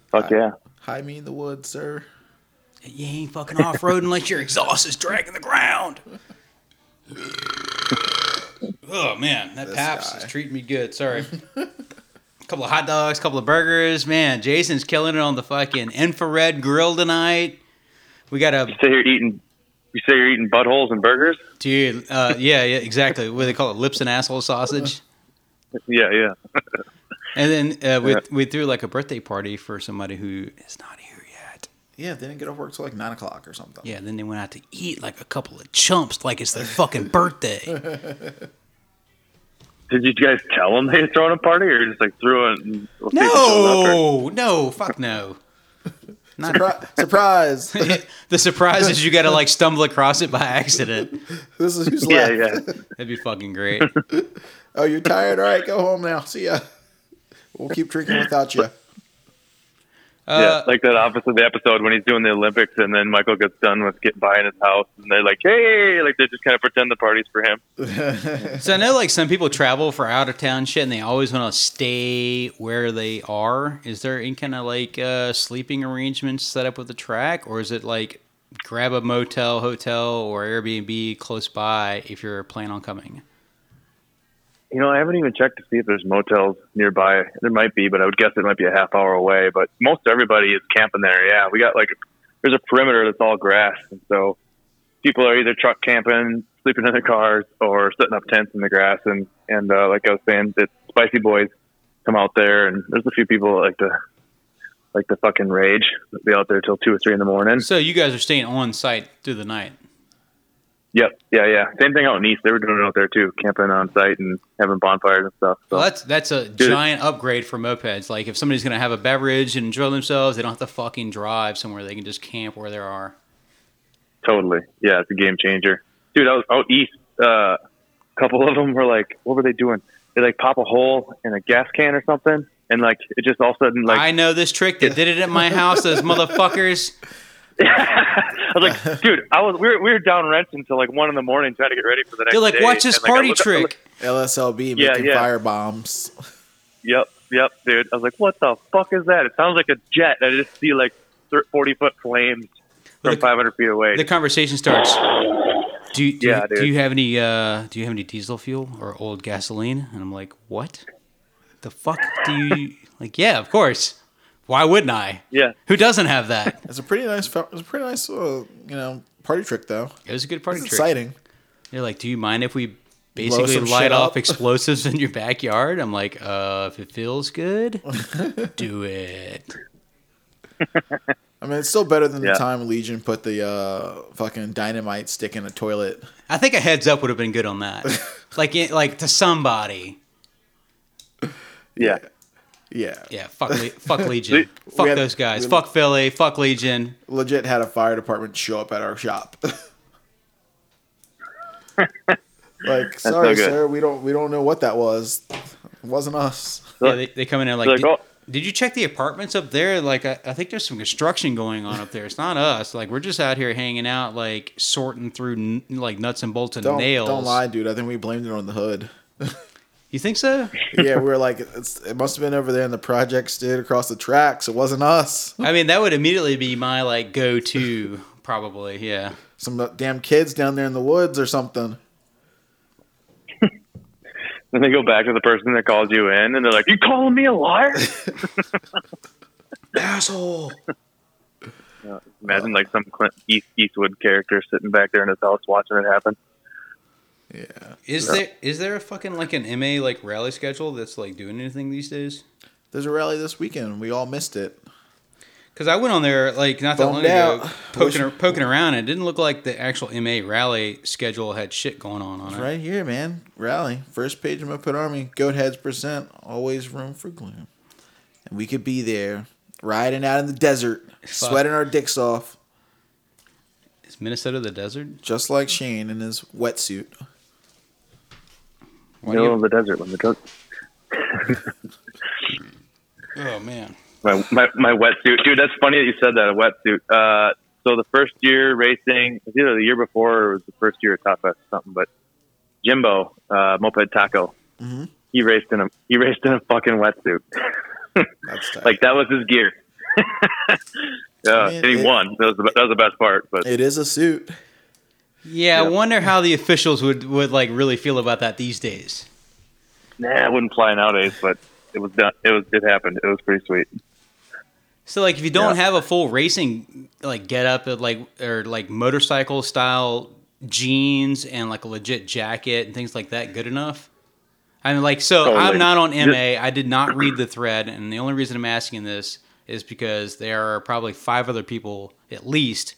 [SPEAKER 5] Fuck yeah.
[SPEAKER 4] Hide me in the woods, sir.
[SPEAKER 6] You ain't fucking off road unless your exhaust is dragging the ground. oh man, that
[SPEAKER 4] This
[SPEAKER 6] Paps
[SPEAKER 4] guy.
[SPEAKER 6] is treating me good. Sorry. couple of hot dogs, couple of burgers. Man, Jason's killing it on the fucking infrared grill tonight. We got a
[SPEAKER 5] You say you're eating. You say you're eating buttholes and burgers.
[SPEAKER 6] dude. Uh, yeah, yeah, exactly. What do they call it? Lips and asshole sausage.
[SPEAKER 5] Yeah, yeah.
[SPEAKER 6] And then uh, we
[SPEAKER 5] Yeah.
[SPEAKER 6] we threw like a birthday party for somebody who is not here yet.
[SPEAKER 4] Yeah, they didn't get off work till like nine o'clock or something.
[SPEAKER 6] Yeah, then they went out to eat like a couple of chumps, like it's their fucking birthday.
[SPEAKER 5] Did you guys tell them they were throwing a party, or just like threw it? And we'll see if it shows up, or-
[SPEAKER 6] No, no, fuck no. Not,
[SPEAKER 4] Surpri- surprise!
[SPEAKER 6] the surprise is you got to like stumble across it by accident.
[SPEAKER 4] this is who's
[SPEAKER 5] Yeah,
[SPEAKER 4] left.
[SPEAKER 5] yeah.
[SPEAKER 6] That'd be fucking great.
[SPEAKER 4] Oh, you're tired? All right, go home now. See ya. We'll keep drinking without you.
[SPEAKER 5] Yeah,
[SPEAKER 6] Uh,
[SPEAKER 5] like that opposite of the episode when he's doing the Olympics, and then Michael gets done with getting by in his house, and they're like, "Hey!" Like they just kind of pretend the party's for him.
[SPEAKER 6] So I know like some people travel for out of town shit and they always want to stay where they are. Is there any kind of like uh, sleeping arrangements set up with the track or is it like grab a motel, hotel or Airbnb close by if you're planning on coming?
[SPEAKER 5] You know, I haven't even checked to see if there's motels nearby. There might be, but I would guess it might be a half hour away. But most everybody is camping there. Yeah, we got like there's a perimeter that's all grass, and so people are either truck camping, sleeping in their cars, or setting up tents in the grass. And and uh, like I was saying, the Spicy Boys come out there, and there's a few people that like to like to fucking rage. Be out there till two or three in the morning.
[SPEAKER 6] So you guys are staying on site through the night.
[SPEAKER 5] Yep, yeah, yeah. Same thing out in East. They were doing it out there too, camping on site and having bonfires and stuff. So.
[SPEAKER 6] Well, that's that's a giant upgrade for mopeds. Like if somebody's gonna have a beverage and enjoy themselves, they don't have to fucking drive somewhere. They can just camp where they are.
[SPEAKER 5] Totally. Yeah, it's a game changer. Dude, I was out east. Uh, a couple of them were like, what were they doing? They like pop a hole in a gas can or something, and like it just all of a sudden like
[SPEAKER 6] I know this trick. They did it at my house. Those motherfuckers.
[SPEAKER 5] I was like, dude, I was we were, we were down rent until like one in the morning trying to get ready for the next.
[SPEAKER 6] They're like,
[SPEAKER 5] day.
[SPEAKER 6] watch this
[SPEAKER 5] And, like,
[SPEAKER 6] party
[SPEAKER 5] looked up-
[SPEAKER 6] trick.
[SPEAKER 4] LSLB
[SPEAKER 5] Yeah,
[SPEAKER 4] making
[SPEAKER 5] yeah.
[SPEAKER 4] fire bombs.
[SPEAKER 5] Yep, yep, dude. I was like, what the fuck is that? It sounds like a jet. I just see like thir- forty foot flames from five hundred feet away.
[SPEAKER 6] The conversation starts. Do you, do,
[SPEAKER 5] Yeah,
[SPEAKER 6] you, do you have any uh, do you have any diesel fuel or old gasoline? And I'm like, what? The fuck do you like? Yeah, of course. Why wouldn't I?
[SPEAKER 5] yeah,
[SPEAKER 6] Who doesn't have that?
[SPEAKER 4] It's a pretty nice. It's a pretty nice, uh, you know, party trick though.
[SPEAKER 6] It was a good party
[SPEAKER 4] It's
[SPEAKER 6] trick.
[SPEAKER 4] exciting.
[SPEAKER 6] They're like, do you mind if we basically light off explosives in your backyard? I'm like, uh, if it feels good, do it.
[SPEAKER 4] I mean, it's still better than
[SPEAKER 5] Yeah.
[SPEAKER 4] the time Legion put the uh, fucking dynamite stick in a toilet.
[SPEAKER 6] I think a heads up would have been good on that. like, it- like to somebody.
[SPEAKER 5] yeah.
[SPEAKER 4] Yeah,
[SPEAKER 6] Yeah, fuck, Le- fuck Legion.
[SPEAKER 5] We-
[SPEAKER 6] fuck
[SPEAKER 4] we had-
[SPEAKER 6] those guys. fuck Philly. Fuck Legion.
[SPEAKER 4] legit had a fire department show up at our shop. like,
[SPEAKER 5] so
[SPEAKER 4] sorry,
[SPEAKER 5] good.
[SPEAKER 4] sir, we don't we don't know what that was. It wasn't us.
[SPEAKER 6] Yeah, they, they come in there like,
[SPEAKER 5] Like,
[SPEAKER 6] did,
[SPEAKER 5] oh.
[SPEAKER 6] did you check the apartments up there? Like, I, I think there's some construction going on up there. It's not us. Like, we're just out here hanging out, like sorting through n- like nuts and bolts and
[SPEAKER 4] Don't
[SPEAKER 6] nails.
[SPEAKER 4] don't lie, dude. I think we blamed it on the hood.
[SPEAKER 6] You think so?
[SPEAKER 4] yeah, we were like, it's, it must have been over there in the projects, dude, across the tracks. It wasn't us.
[SPEAKER 6] I mean, that would immediately be my like go-to, probably. Yeah.
[SPEAKER 4] Some damn kids down there in the woods or something.
[SPEAKER 5] Then they go back to the person that called you in, and they're like, "You calling me a liar?"
[SPEAKER 4] Asshole.
[SPEAKER 5] Imagine like some Clint Eastwood character sitting back there in his house watching it happen.
[SPEAKER 4] Yeah.
[SPEAKER 6] Is there is there a fucking like an MA like rally schedule that's like doing anything these days?
[SPEAKER 4] There's a rally this weekend. We all missed it.
[SPEAKER 6] Because I went on there like not that long ago,
[SPEAKER 4] out.
[SPEAKER 6] poking
[SPEAKER 4] Wish-
[SPEAKER 6] poking around. And it didn't look like the actual MA rally schedule had shit going on on
[SPEAKER 4] It's
[SPEAKER 6] it.
[SPEAKER 4] right here, man. Rally. First page of my Moped Army. Goat heads percent. Always room for gloom. And we could be there, riding out in the desert, sweating our dicks off,
[SPEAKER 6] Is Minnesota the desert?
[SPEAKER 4] just like Shane in his wetsuit.
[SPEAKER 6] Why
[SPEAKER 5] Middle
[SPEAKER 6] you-
[SPEAKER 5] of the desert when the go-
[SPEAKER 6] oh man.
[SPEAKER 5] my, my my wetsuit, dude. That's funny that you said that a wetsuit. Uh, so the first year racing, it was either the year before or it was the first year at Top Fest or something. But Jimbo, uh, Moped Taco,
[SPEAKER 4] Mhm.
[SPEAKER 5] he raced in a he raced in a fucking wetsuit.
[SPEAKER 4] That's tight.
[SPEAKER 5] like that was his gear. yeah,
[SPEAKER 4] I mean,
[SPEAKER 5] and he
[SPEAKER 4] it-
[SPEAKER 5] won. That was the, that was the best part. But
[SPEAKER 4] it is a suit.
[SPEAKER 6] Yeah, I wonder how the officials would would like really feel about that these days.
[SPEAKER 5] nah, it wouldn't fly nowadays. But it was done. It was it happened. It was pretty sweet.
[SPEAKER 6] So like if you don't
[SPEAKER 5] Yeah.
[SPEAKER 6] have a full racing like get up like or like motorcycle style jeans and like a legit jacket and things like that good enough? I mean like so
[SPEAKER 5] Totally.
[SPEAKER 6] I'm not on MA. I did not read the thread and the only reason I'm asking this is because there are probably five other people at least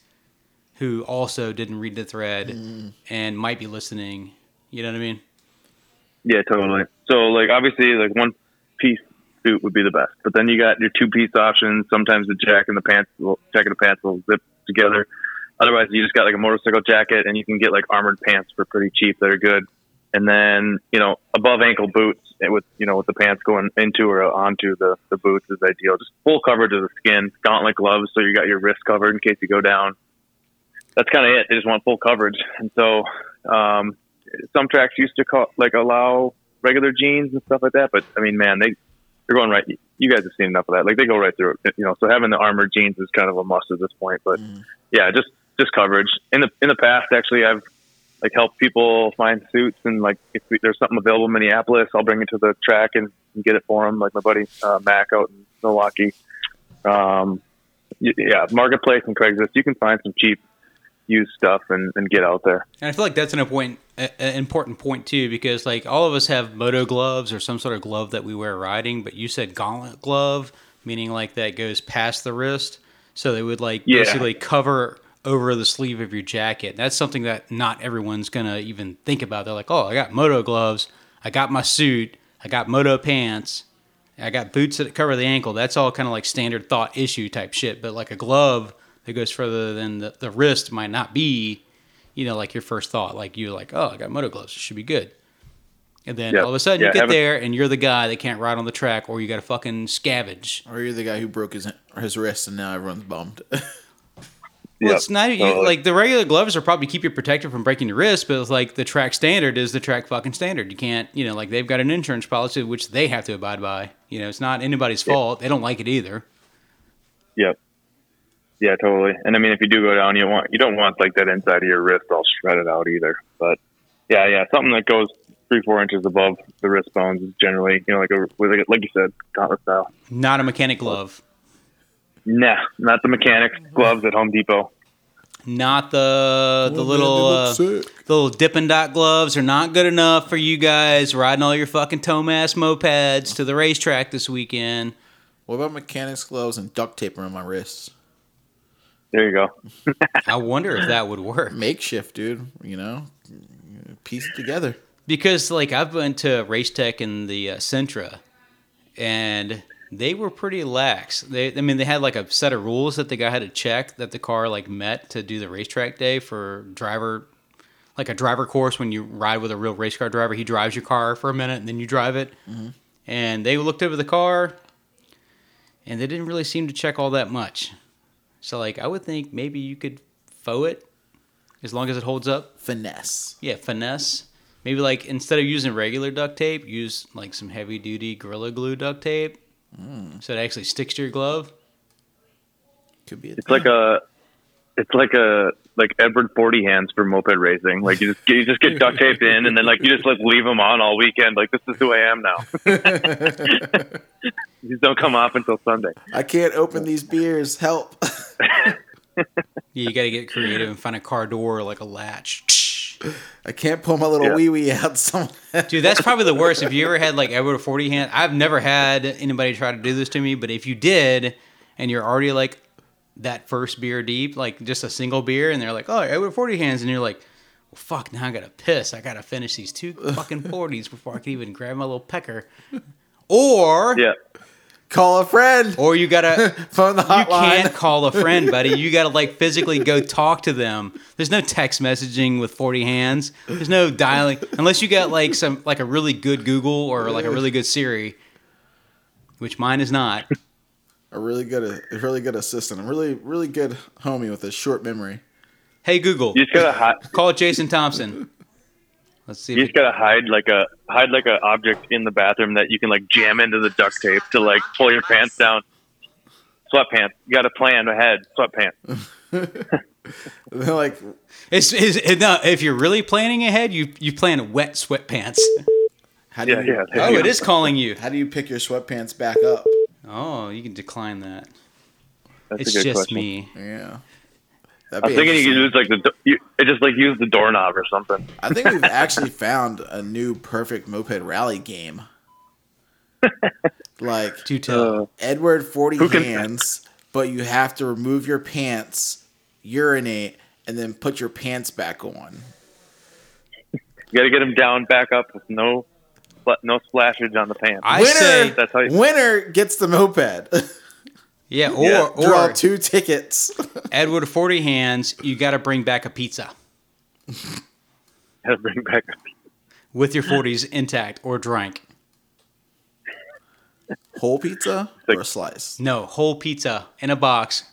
[SPEAKER 6] who also didn't read the thread mm. and might be listening. You know what I mean?
[SPEAKER 5] Yeah, totally. So like obviously like one piece suit would be the best, but then you got your two piece options. Sometimes the jack and the pants, will, jacket and the pants will zip together. Otherwise, you just got like a motorcycle jacket, and you can get like armored pants for pretty cheap that are good. And then you know above ankle boots with you know with the pants going into or onto the the boots is ideal. Just full coverage of the skin, gauntlet gloves, so you got your wrist covered in case you go down. That's kind of it. They just want full coverage, and so um, some tracks used to call, like allow regular jeans and stuff like that. But I mean, man, they they're going right. You guys have seen enough of that. Like they go right through it. You know, so having the armored jeans is kind of a must at this point. But yeah, just just coverage. In the in the past, actually, I've like helped people find suits and like if we, there's something available in Minneapolis, I'll bring it to the track and, and get it for them. Like my buddy uh, Mac out in Milwaukee. Um, yeah, marketplace and Craigslist, you can find some cheap used stuff and, and get out there.
[SPEAKER 6] And I feel like that's an important an important point too, because like all of us have moto gloves or some sort of glove that we wear riding, but you said gauntlet glove, meaning like that goes past the wrist, so they would like
[SPEAKER 5] Yeah.
[SPEAKER 6] basically cover over the sleeve of your jacket. That's something that not everyone's gonna even think about. They're like, oh, I got moto gloves, I got my suit, I got moto pants. I got boots that cover the ankle. That's all kind of like standard thought issue type shit. But like a glove that goes further than the, the wrist might not be, you know, like your first thought. Like you're like, oh, I got moto gloves. It should be good. And then
[SPEAKER 5] Yeah.
[SPEAKER 6] all of a sudden
[SPEAKER 5] Yeah,
[SPEAKER 6] you get there and you're the guy that can't ride on the track or you got a fucking scavenge.
[SPEAKER 4] Or you're the guy who broke his his wrist and now everyone's bummed.
[SPEAKER 6] Well,
[SPEAKER 5] Yep.
[SPEAKER 6] it's not you, like the regular gloves are probably keep you protected from breaking your wrist, but it's like the track standard is the track fucking standard. You can't, you know, like they've got an insurance policy which they have to abide by. You know, it's not anybody's fault. They don't like it either.
[SPEAKER 5] Yep. Yeah, totally. And I mean, if you do go down, you want you don't want like that inside of your wrist all shredded out either. But yeah, yeah, something that goes three four inches above the wrist bones is generally you know like a with a- like you said gauntlet style.
[SPEAKER 6] Not a mechanic glove.
[SPEAKER 5] Nah, not the mechanics gloves at Home Depot.
[SPEAKER 6] Not the the little uh, the little Dippin' Dot gloves are not good enough for you guys riding all your fucking Tomos mopeds to the racetrack this weekend.
[SPEAKER 4] what about mechanics gloves and duct tape around my wrists?
[SPEAKER 5] There you go.
[SPEAKER 6] I wonder if that would work.
[SPEAKER 4] Makeshift, dude. You know, piece it together.
[SPEAKER 6] Because like I've been to Race Tech in the uh, Sentra, and they were pretty lax. They, I mean, they had like a set of rules that the guy had to check that the car like met to do the racetrack day for driver, like a driver course. When you ride with a real race car driver, he drives your car for a minute and then you drive it. And they looked over the car, and they didn't really seem to check all that much. So like I would think maybe you could faux it, as long as it holds up.
[SPEAKER 4] Finesse.
[SPEAKER 6] Yeah, finesse. Maybe like instead of using regular duct tape, use like some heavy duty Gorilla Glue duct tape, hmm. so it actually sticks to your glove.
[SPEAKER 4] Could be. A
[SPEAKER 5] It's like a it's like a like Edward Forty hands for moped racing. Like you just you just get duct taped in, and then like you just like leave them on all weekend. Like this is who I am now. These don't come off until Sunday.
[SPEAKER 4] I can't open these beers. Help.
[SPEAKER 6] Yeah, you got to get creative and find a car door or like a latch.
[SPEAKER 4] I can't pull my little
[SPEAKER 5] Yeah.
[SPEAKER 4] wee wee out. Some.
[SPEAKER 6] Dude, that's probably the worst. If you ever had like Edward Forty hand, I've never had anybody try to do this to me, but if you did, and you're already like that first beer deep, like just a single beer, and they're like, "Oh, Edward Forty hands," and you're like, "Well, fuck, now I gotta piss. I gotta finish these two fucking forties before I can even grab my little pecker." Or,
[SPEAKER 5] Yeah,
[SPEAKER 4] Call a friend.
[SPEAKER 6] or you gotta
[SPEAKER 4] Phone the hotline.
[SPEAKER 6] you can't call a friend, buddy. You got to like physically go talk to them. There's no text messaging with 40 hands. There's no dialing unless you got like some like a really good Google or like a really good Siri, which mine is not.
[SPEAKER 4] A really good, a really good assistant. A really, really good homie with a short memory.
[SPEAKER 6] Hey Google,
[SPEAKER 5] you just gotta hide.
[SPEAKER 6] call Jason Thompson. Let's see.
[SPEAKER 5] You
[SPEAKER 6] If
[SPEAKER 5] just gotta hide like a hide like an object in the bathroom that you can like jam into the duct tape to like pull your pants down. Sweatpants. You got to plan ahead. Sweatpants.
[SPEAKER 4] They're like,
[SPEAKER 6] it's, it's, it- no, if you're really planning ahead, you you plan wet sweatpants.
[SPEAKER 4] How do
[SPEAKER 5] Yeah,
[SPEAKER 4] you,
[SPEAKER 5] yeah.
[SPEAKER 6] Oh,
[SPEAKER 5] you
[SPEAKER 6] it calling you.
[SPEAKER 4] How do you pick your sweatpants back up?
[SPEAKER 6] Oh, you can decline that.
[SPEAKER 5] That's
[SPEAKER 6] it's
[SPEAKER 5] a good
[SPEAKER 6] just
[SPEAKER 5] question.
[SPEAKER 6] me.
[SPEAKER 4] Yeah.
[SPEAKER 5] I'm thinking you
[SPEAKER 4] interesting.
[SPEAKER 5] could use like the do- you, it just like use the doorknob or something.
[SPEAKER 4] I think we've actually found a new perfect moped rally game. like
[SPEAKER 6] Do tell.
[SPEAKER 5] Uh,
[SPEAKER 4] Edward Forty
[SPEAKER 5] Who can-
[SPEAKER 4] Hands, but you have to remove your pants, urinate, and then put your pants back on.
[SPEAKER 5] you got to get him down, back up with no spl- no splashage on the pants.
[SPEAKER 6] I
[SPEAKER 4] winner,
[SPEAKER 6] say,
[SPEAKER 5] That's how you-
[SPEAKER 4] winner gets the moped.
[SPEAKER 6] yeah, or
[SPEAKER 5] Yeah,
[SPEAKER 4] Draw two tickets.
[SPEAKER 6] Edward Forty Hands. You got to bring back a pizza
[SPEAKER 5] Gotta bring back.
[SPEAKER 6] a pizza with your forties intact or drank.
[SPEAKER 4] Whole pizza or a slice?
[SPEAKER 6] No, whole pizza in a box,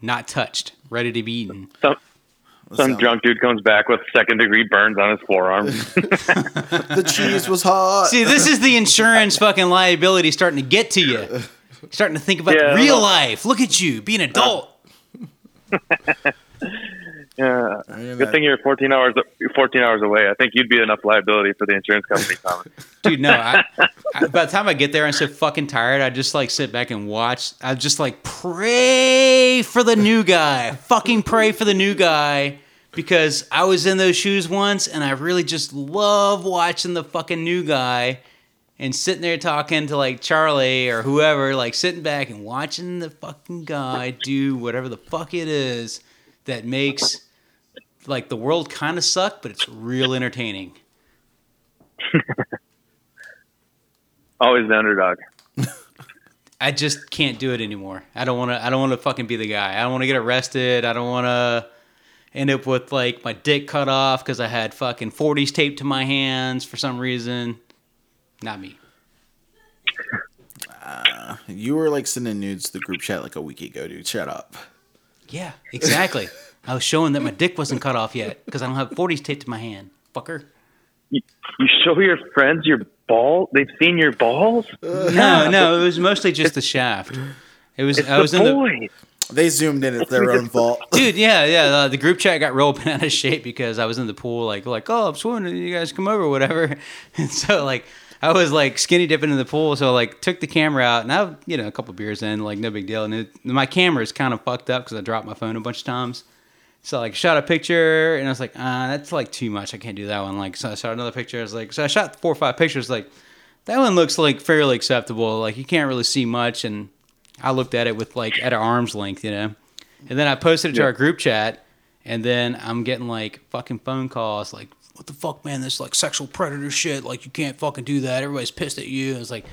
[SPEAKER 6] not touched, ready to be eaten.
[SPEAKER 5] Some some
[SPEAKER 4] sounds-
[SPEAKER 5] drunk dude comes back with second degree burns on his forearm.
[SPEAKER 4] The cheese was hot.
[SPEAKER 6] See, this is the insurance fucking liability starting to get to you. Starting to think about
[SPEAKER 5] Yeah,
[SPEAKER 6] real life. Look at you, be an adult.
[SPEAKER 5] yeah. Good
[SPEAKER 4] that-
[SPEAKER 5] thing you're 14 hours 14 hours away. I think you'd be enough liability for the insurance company, Thomas.
[SPEAKER 6] Dude, no. I, I, by the time I get there, I'm so fucking tired. I just like sit back and watch. I just like pray for the new guy. fucking pray for the new guy because I was in those shoes once, and I really just love watching the fucking new guy and sitting there talking to like Charlie or whoever, like sitting back and watching the fucking guy do whatever the fuck it is that makes like the world kind of suck, but it's real entertaining.
[SPEAKER 5] Always the underdog.
[SPEAKER 6] I just can't do it anymore. I don't want to. I don't want to fucking be the guy. I don't want to get arrested. I don't want to end up with like my dick cut off because I had fucking forties taped to my hands for some reason. Not me.
[SPEAKER 4] Uh, you were like sending nudes to the group chat like a week ago, dude. Shut up.
[SPEAKER 6] Yeah, exactly. I was showing that my dick wasn't cut off yet because I don't have forties taped to my hand. Fucker.
[SPEAKER 5] You, you show your friends your ball. They've seen your balls.
[SPEAKER 6] No, no, it was mostly just the shaft. It was.
[SPEAKER 5] It's
[SPEAKER 6] I was
[SPEAKER 5] the
[SPEAKER 6] in the.
[SPEAKER 4] They zoomed in. It's their own fault.
[SPEAKER 6] Dude, yeah, yeah. Uh, the group chat got real bent out of shape because I was in the pool, like, like, oh, I'm swimming, you guys come over, whatever. And so, like, I was like skinny dipping in the pool, so like took the camera out, and I, you know, a couple beers in, like, no big deal. And it, my camera is kind of fucked up because I dropped my phone a bunch of times. So like, shot a picture, and I was like, ah, that's like too much. I can't do that one. Like, so I shot another picture. I was like, so I shot four or five pictures. Like, that one looks like fairly acceptable. Like, you can't really see much, and I looked at it with like at arm's length, you know. And then I posted it to
[SPEAKER 5] Yeah.
[SPEAKER 6] our group chat, and then I'm getting like fucking phone calls, like, "What the fuck, man? This like sexual predator shit. Like, you can't fucking do that. Everybody's pissed at you." I was like,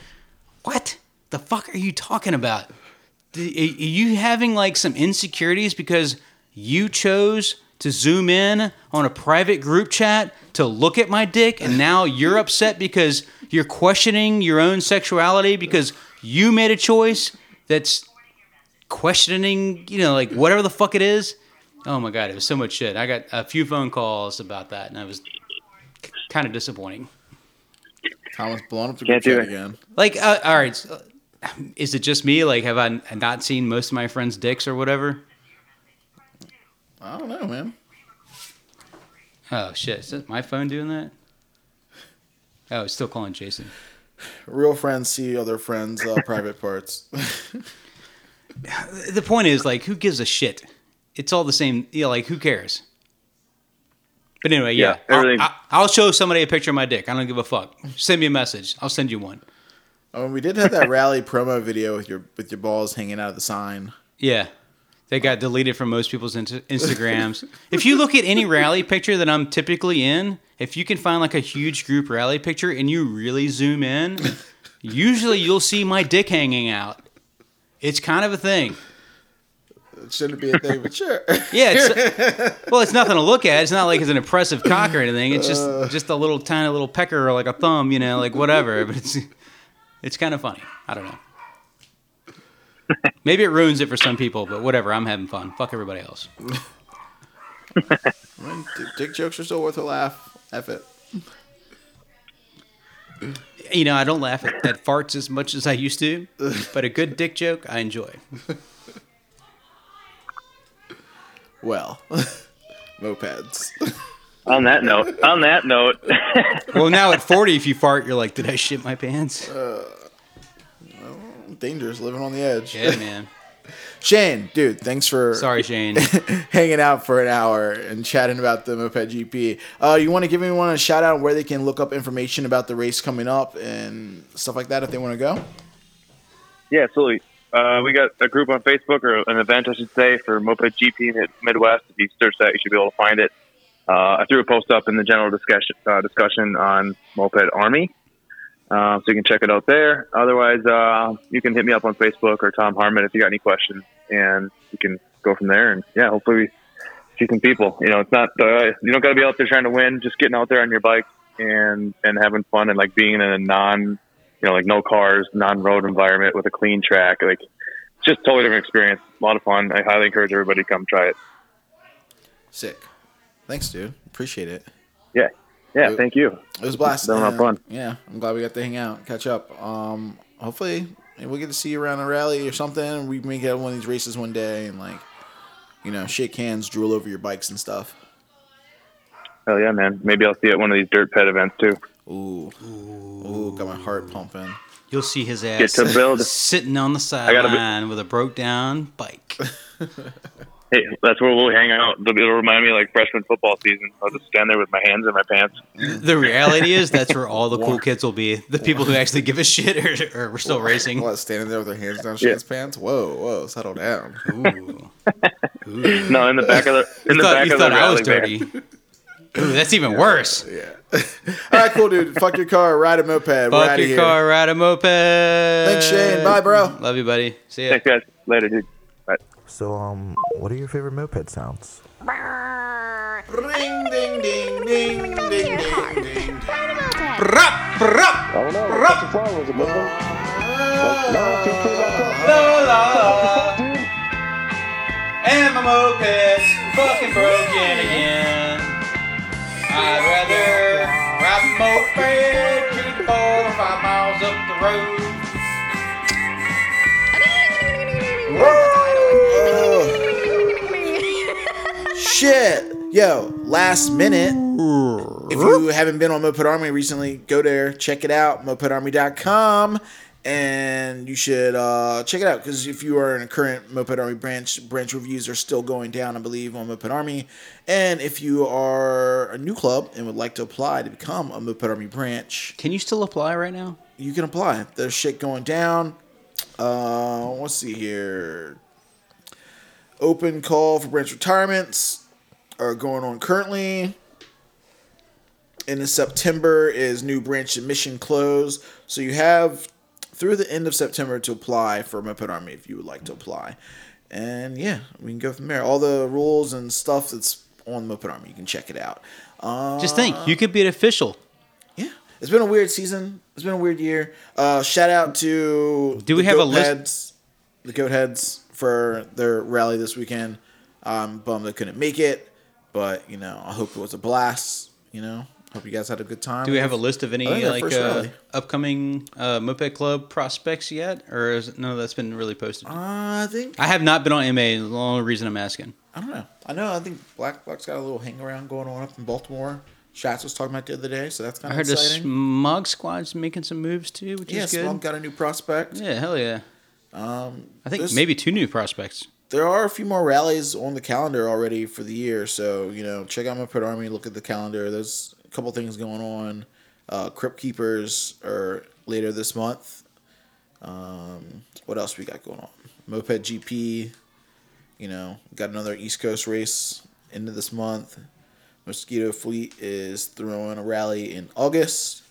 [SPEAKER 6] "What the fuck are you talking about? Are you having like some insecurities because you chose to zoom in on a private group chat to look at my dick, and now you're upset because you're questioning your own sexuality because you made a choice that's questioning, you know, like whatever the fuck it is. Oh my god, it was so much shit. I got a few phone calls about that, and I was kind of disappointing.
[SPEAKER 4] Thomas blowing up the
[SPEAKER 5] Can't
[SPEAKER 4] group
[SPEAKER 5] do
[SPEAKER 4] chat
[SPEAKER 5] it.
[SPEAKER 4] again.
[SPEAKER 6] Like, uh, all right, so, is it just me? Like, have I not seen most of my friends' dicks or whatever?
[SPEAKER 4] I don't know, man.
[SPEAKER 6] Oh shit, is that my phone doing that? Oh, it's still calling Jason.
[SPEAKER 4] Real friends see other friends' uh, private parts.
[SPEAKER 6] The point is, like, who gives a shit? It's all the same. Yeah, like, who cares? But anyway, yeah,
[SPEAKER 5] Yeah, everything-
[SPEAKER 6] I'll, I'll- I'll show somebody a picture of my dick. I don't give a fuck. Send me a message. I'll send you one.
[SPEAKER 4] oh, we did have that rally promo video with your with your balls hanging out of the sign.
[SPEAKER 6] Yeah. They got deleted from most people's int- Instagrams. if you look at any rally picture that I'm typically in, if you can find like a huge group rally picture and you really zoom in, usually you'll see my dick hanging out. It's kind of a thing.
[SPEAKER 4] It shouldn't be a thing, but sure.
[SPEAKER 6] Yeah, it's, well, it's nothing to look at. It's not like it's an impressive cock or anything. It's just uh. just a little tiny little pecker or like a thumb, you know, like whatever. But it's it's kind of funny. I don't know. Maybe it ruins it for some people, but whatever. I'm having fun. Fuck everybody else.
[SPEAKER 4] I mean, d- dick jokes are still worth a laugh. F it.
[SPEAKER 6] You know, I don't laugh at, at farts as much as I used to, but a good dick joke I enjoy.
[SPEAKER 4] Well, mopeds.
[SPEAKER 5] on that note, on that note,
[SPEAKER 6] Well, now at 40, if you fart, you're like, did I shit my pants?
[SPEAKER 4] Uh, Dangerous, living on the edge.
[SPEAKER 6] Yeah, man.
[SPEAKER 4] Shane, dude, thanks for
[SPEAKER 6] Sorry, Shane.
[SPEAKER 4] hanging out for an hour and chatting about the Moped GP. Uh, you want to give anyone a shout out where they can look up information about the race coming up and stuff like that if they want to go?
[SPEAKER 5] yeah, absolutely. Uh, we got a group on Facebook or an event, I should say, for Moped GP Mid- Midwest. If you search that, you should be able to find it. Uh, I threw a post up in the general discussion uh, discussion on Moped Army, uh, so you can check it out there. Otherwise, uh, you can hit me up on Facebook or Tom Harmon if you got any questions, and you can go from there. And yeah, hopefully we see some people. You know, it's not uh, you don't got to be out there trying to win. Just getting out there on your bike and and having fun and like being in a non you know like no cars, non road environment with a clean track. Like it's just a totally different experience. A lot of fun. I highly encourage everybody to come try it.
[SPEAKER 4] Sick. Thanks, dude. Appreciate it.
[SPEAKER 5] Yeah, yeah. Thank you.
[SPEAKER 4] It was a blast.
[SPEAKER 5] Been a lot of fun.
[SPEAKER 4] Yeah, I'm glad we got to hang out, catch up. Um, hopefully we'll get to see you around a rally or something. We may get one of these races one day and like, you know, shake hands, drool over your bikes and stuff.
[SPEAKER 5] Hell yeah, man. Maybe I'll see you at one of these dirt pet events too.
[SPEAKER 4] Ooh, ooh, ooh got my heart pumping.
[SPEAKER 6] You'll see his
[SPEAKER 5] Get
[SPEAKER 6] ass
[SPEAKER 5] to build.
[SPEAKER 6] sitting on the
[SPEAKER 5] gotta be-
[SPEAKER 6] sideline with a broke down bike.
[SPEAKER 5] Hey, that's where we'll hang out. It'll, it'll remind me of like freshman football season. I'll just stand there with my hands in my pants.
[SPEAKER 6] The reality is that's where all the cool kids will be. The people who actually give a shit are, or we're still racing.
[SPEAKER 4] What, standing there with their hands down Shane's pants? Whoa, whoa, settle down.
[SPEAKER 6] Ooh.
[SPEAKER 5] No, in the back of the in
[SPEAKER 6] You
[SPEAKER 5] the
[SPEAKER 6] thought,
[SPEAKER 5] back
[SPEAKER 6] you
[SPEAKER 5] of the
[SPEAKER 6] thought I was dirty. Ooh, that's even worse.
[SPEAKER 4] Yeah. All right, cool, dude. Fuck your car, ride a moped. We're
[SPEAKER 6] Fuck your
[SPEAKER 4] here.
[SPEAKER 6] car, ride a moped.
[SPEAKER 4] Thanks, Shane. Bye, bro.
[SPEAKER 6] Love you, buddy. See ya.
[SPEAKER 5] Thanks, guys. Later, dude. Bye.
[SPEAKER 1] So, um, what are your favorite moped sounds?
[SPEAKER 4] Ring, ding, ding, ding, ding, ding, ding.
[SPEAKER 6] Brup, brup,
[SPEAKER 3] I don't know. Like, touch fly was it moving? Like, no, I feel pretty locked up.
[SPEAKER 6] la, la,
[SPEAKER 3] Fuck,
[SPEAKER 6] la.
[SPEAKER 3] dude.
[SPEAKER 6] And my moped's fucking broken again. I'd rather ride a moped three, four, five miles up the road.
[SPEAKER 4] Shit. Yo, last minute. If you haven't been on Moped Army recently, go there, check it out, mopedarmy.com. And you should uh, check it out because if you are in a current Moped Army branch, branch reviews are still going down, I believe, on Moped Army. And if you are a new club and would like to apply to become a Moped Army branch,
[SPEAKER 6] Can you still apply right now?
[SPEAKER 4] you can apply. There's shit going down. Uh, let's see here. Open call for branch retirements are going on currently. And in September is new branch admission close. So you have through the end of September to apply for Moped Army if you would like to apply. And yeah, we can go from there. All the rules and stuff that's on Moped Army, you can check it out. Uh,
[SPEAKER 6] Just think, you could be an official.
[SPEAKER 4] yeah, it's been a weird season. It's been a weird year. Uh, shout out to
[SPEAKER 6] Do we have a list-
[SPEAKER 4] Heads, the Goat Heads for their rally this weekend. I'm bummed they couldn't make it, but you know I hope it was a blast. You know, hope you guys had a good time.
[SPEAKER 6] Do we have a list of any
[SPEAKER 4] I
[SPEAKER 6] like uh, upcoming uh, moped club prospects yet, or is none of that's been really posted?
[SPEAKER 4] Uh, I think
[SPEAKER 6] I have not been on MA. The only reason I'm asking.
[SPEAKER 4] I don't know. I know. I think Black Black's got a little hang around going on up in Baltimore. Shots was talking about the other day, so that's kind of I
[SPEAKER 6] heard the
[SPEAKER 4] exciting.
[SPEAKER 6] Smug Squad's making some moves too, which
[SPEAKER 4] yeah,
[SPEAKER 6] is good.
[SPEAKER 4] Got a new prospect.
[SPEAKER 6] Yeah, hell yeah.
[SPEAKER 4] Um,
[SPEAKER 6] I think maybe two new prospects.
[SPEAKER 4] there are a few more rallies on the calendar already for the year. So, you know, check out my Moped Army, look at the calendar. There's a couple things going on. Uh, Crypt Keepers are later this month. Um, what else we got going on? Moped GP, you know, got another East Coast race into this month. Mosquito Fleet is throwing a rally in August.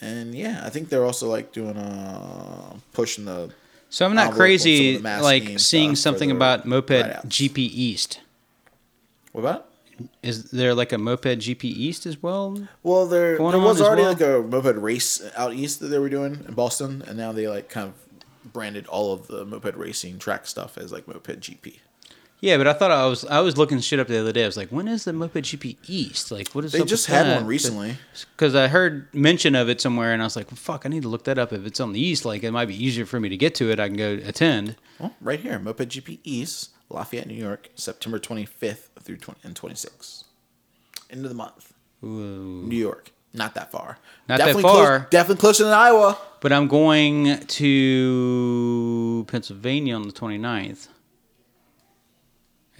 [SPEAKER 4] And yeah, I think they're also like doing a pushing the
[SPEAKER 6] So I'm not crazy
[SPEAKER 4] some of the mass
[SPEAKER 6] like seeing something
[SPEAKER 4] their
[SPEAKER 6] about moped
[SPEAKER 4] rideouts.
[SPEAKER 6] GP East.
[SPEAKER 4] what about?
[SPEAKER 6] Is there like a moped GP East as well?
[SPEAKER 4] Well, there there was already
[SPEAKER 6] well?
[SPEAKER 4] like a moped race out east that they were doing in Boston, and now they like kind of branded all of the moped racing track stuff as like moped GP.
[SPEAKER 6] Yeah, but I thought I was I was looking shit up the other day. I was like, when is the moped GP East? Like, what is?
[SPEAKER 4] They just had one recently.
[SPEAKER 6] because I heard mention of it somewhere, and I was like, fuck, I need to look that up. If it's on the East, like it might be easier for me to get to it. I can go attend.
[SPEAKER 4] Well, right here, moped GP East, Lafayette, New York, September 25th through 20 and 26th. end of the month.
[SPEAKER 6] Ooh.
[SPEAKER 4] New York, not that far.
[SPEAKER 6] Not that
[SPEAKER 4] definitely
[SPEAKER 6] far.
[SPEAKER 4] Close, definitely closer than Iowa.
[SPEAKER 6] But I'm going to Pennsylvania on the 29th.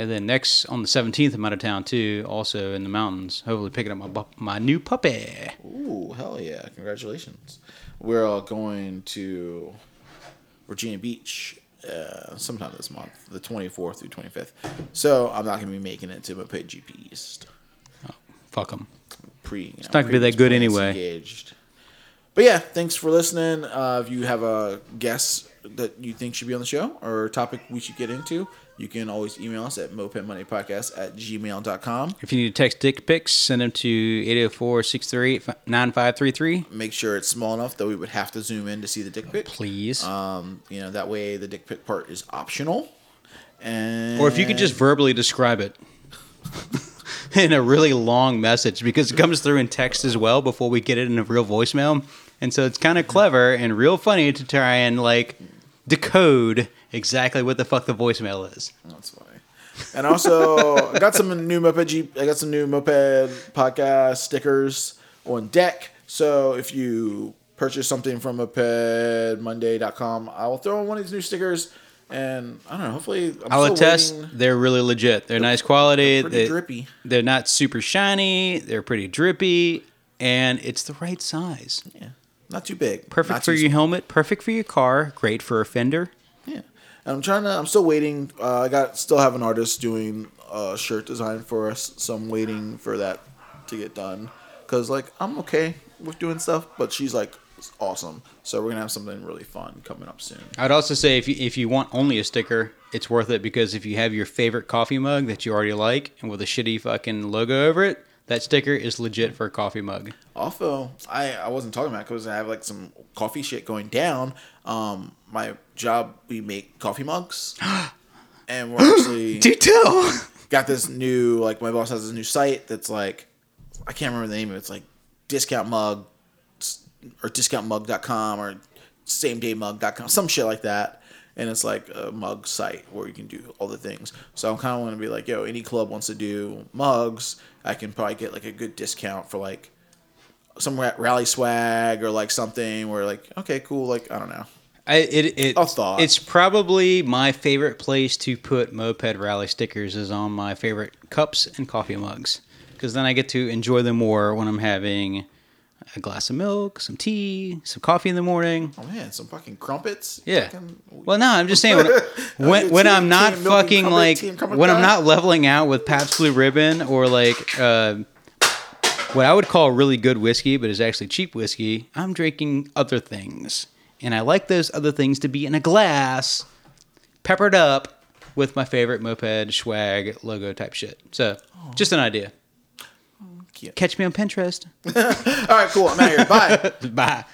[SPEAKER 6] And then next on the 17th, I'm out of town too, also in the mountains. Hopefully, picking up my bu- my new puppy.
[SPEAKER 4] Ooh, hell yeah! Congratulations. We're all going to Virginia Beach uh, sometime this month, the 24th through 25th. So I'm not going to be making it to Moped GP East.
[SPEAKER 6] Fuck them.
[SPEAKER 4] Pre, you know,
[SPEAKER 6] not gonna be that good anyway.
[SPEAKER 4] Engaged. But yeah, thanks for listening. Uh, if you have a guest that you think should be on the show or a topic we should get into, you can always email us at mopedmoneypodcast at gmail.com.
[SPEAKER 6] If you need to text dick pics, send them to 804 638 9533.
[SPEAKER 4] Make sure it's small enough that we would have to zoom in to see the dick pic.
[SPEAKER 6] Please.
[SPEAKER 4] Um, you know, that way the dick pic part is optional. And
[SPEAKER 6] or if you could just verbally describe it in a really long message because it comes through in text as well before we get it in a real voicemail. And so it's kind of clever and real funny to try and like decode exactly what the fuck the voicemail is.
[SPEAKER 4] That's funny. And also, I got some new moped. G- I got some new moped podcast stickers on deck. So if you purchase something from mopedmonday.com, I will throw in one of these new stickers. And I don't know. Hopefully, I'm
[SPEAKER 6] I'll attest,
[SPEAKER 4] waiting-
[SPEAKER 6] they're really legit. They're nice quality.
[SPEAKER 4] pretty
[SPEAKER 6] they,
[SPEAKER 4] drippy.
[SPEAKER 6] They're not super shiny. They're pretty drippy, and it's the right size.
[SPEAKER 4] Yeah, not too big.
[SPEAKER 6] Perfect
[SPEAKER 4] not
[SPEAKER 6] for your helmet. Perfect for your car. Great for a fender.
[SPEAKER 4] And I'm trying to. I'm still waiting. Uh, I got still have an artist doing a shirt design for us, so I'm waiting for that to get done. Cause like I'm okay with doing stuff, but she's like awesome. So we're gonna have something really fun coming up soon.
[SPEAKER 6] I'd also say if you, if you want only a sticker, it's worth it because if you have your favorite coffee mug that you already like and with a shitty fucking logo over it, that sticker is legit for a coffee mug.
[SPEAKER 4] Also, I I wasn't talking about because I have like some coffee shit going down. Um, my job we make coffee mugs, and we're actually got this new like my boss has this new site that's like I can't remember the name of it. It's like discount mug or discountmug.com or same day mug.com some shit like that and it's like a mug site where you can do all the things so i'm kind of want to be like yo any club wants to do mugs i can probably get like a good discount for like some rally swag or like something where like okay cool like i don't know
[SPEAKER 6] I, it, it,
[SPEAKER 4] A thought.
[SPEAKER 6] It's probably my favorite place to put moped rally stickers is on my favorite cups and coffee mugs because then I get to enjoy them more when I'm having a glass of milk, some tea, some coffee in the morning.
[SPEAKER 4] oh man some fucking crumpets
[SPEAKER 6] Yeah.
[SPEAKER 4] Fucking-
[SPEAKER 6] Well, no, I'm just saying when when, when I'm not
[SPEAKER 4] Tea and milk and
[SPEAKER 6] fucking like when I'm not leveling out with Pabst Blue Ribbon or like uh, what I would call really good whiskey, but is actually cheap whiskey. I'm drinking other things, and I like those other things to be in a glass, peppered up with my favorite moped swag logo type shit. So, just an idea.
[SPEAKER 4] Cute.
[SPEAKER 6] Catch me on Pinterest.
[SPEAKER 4] all right cool i'm out of here bye
[SPEAKER 6] Bye.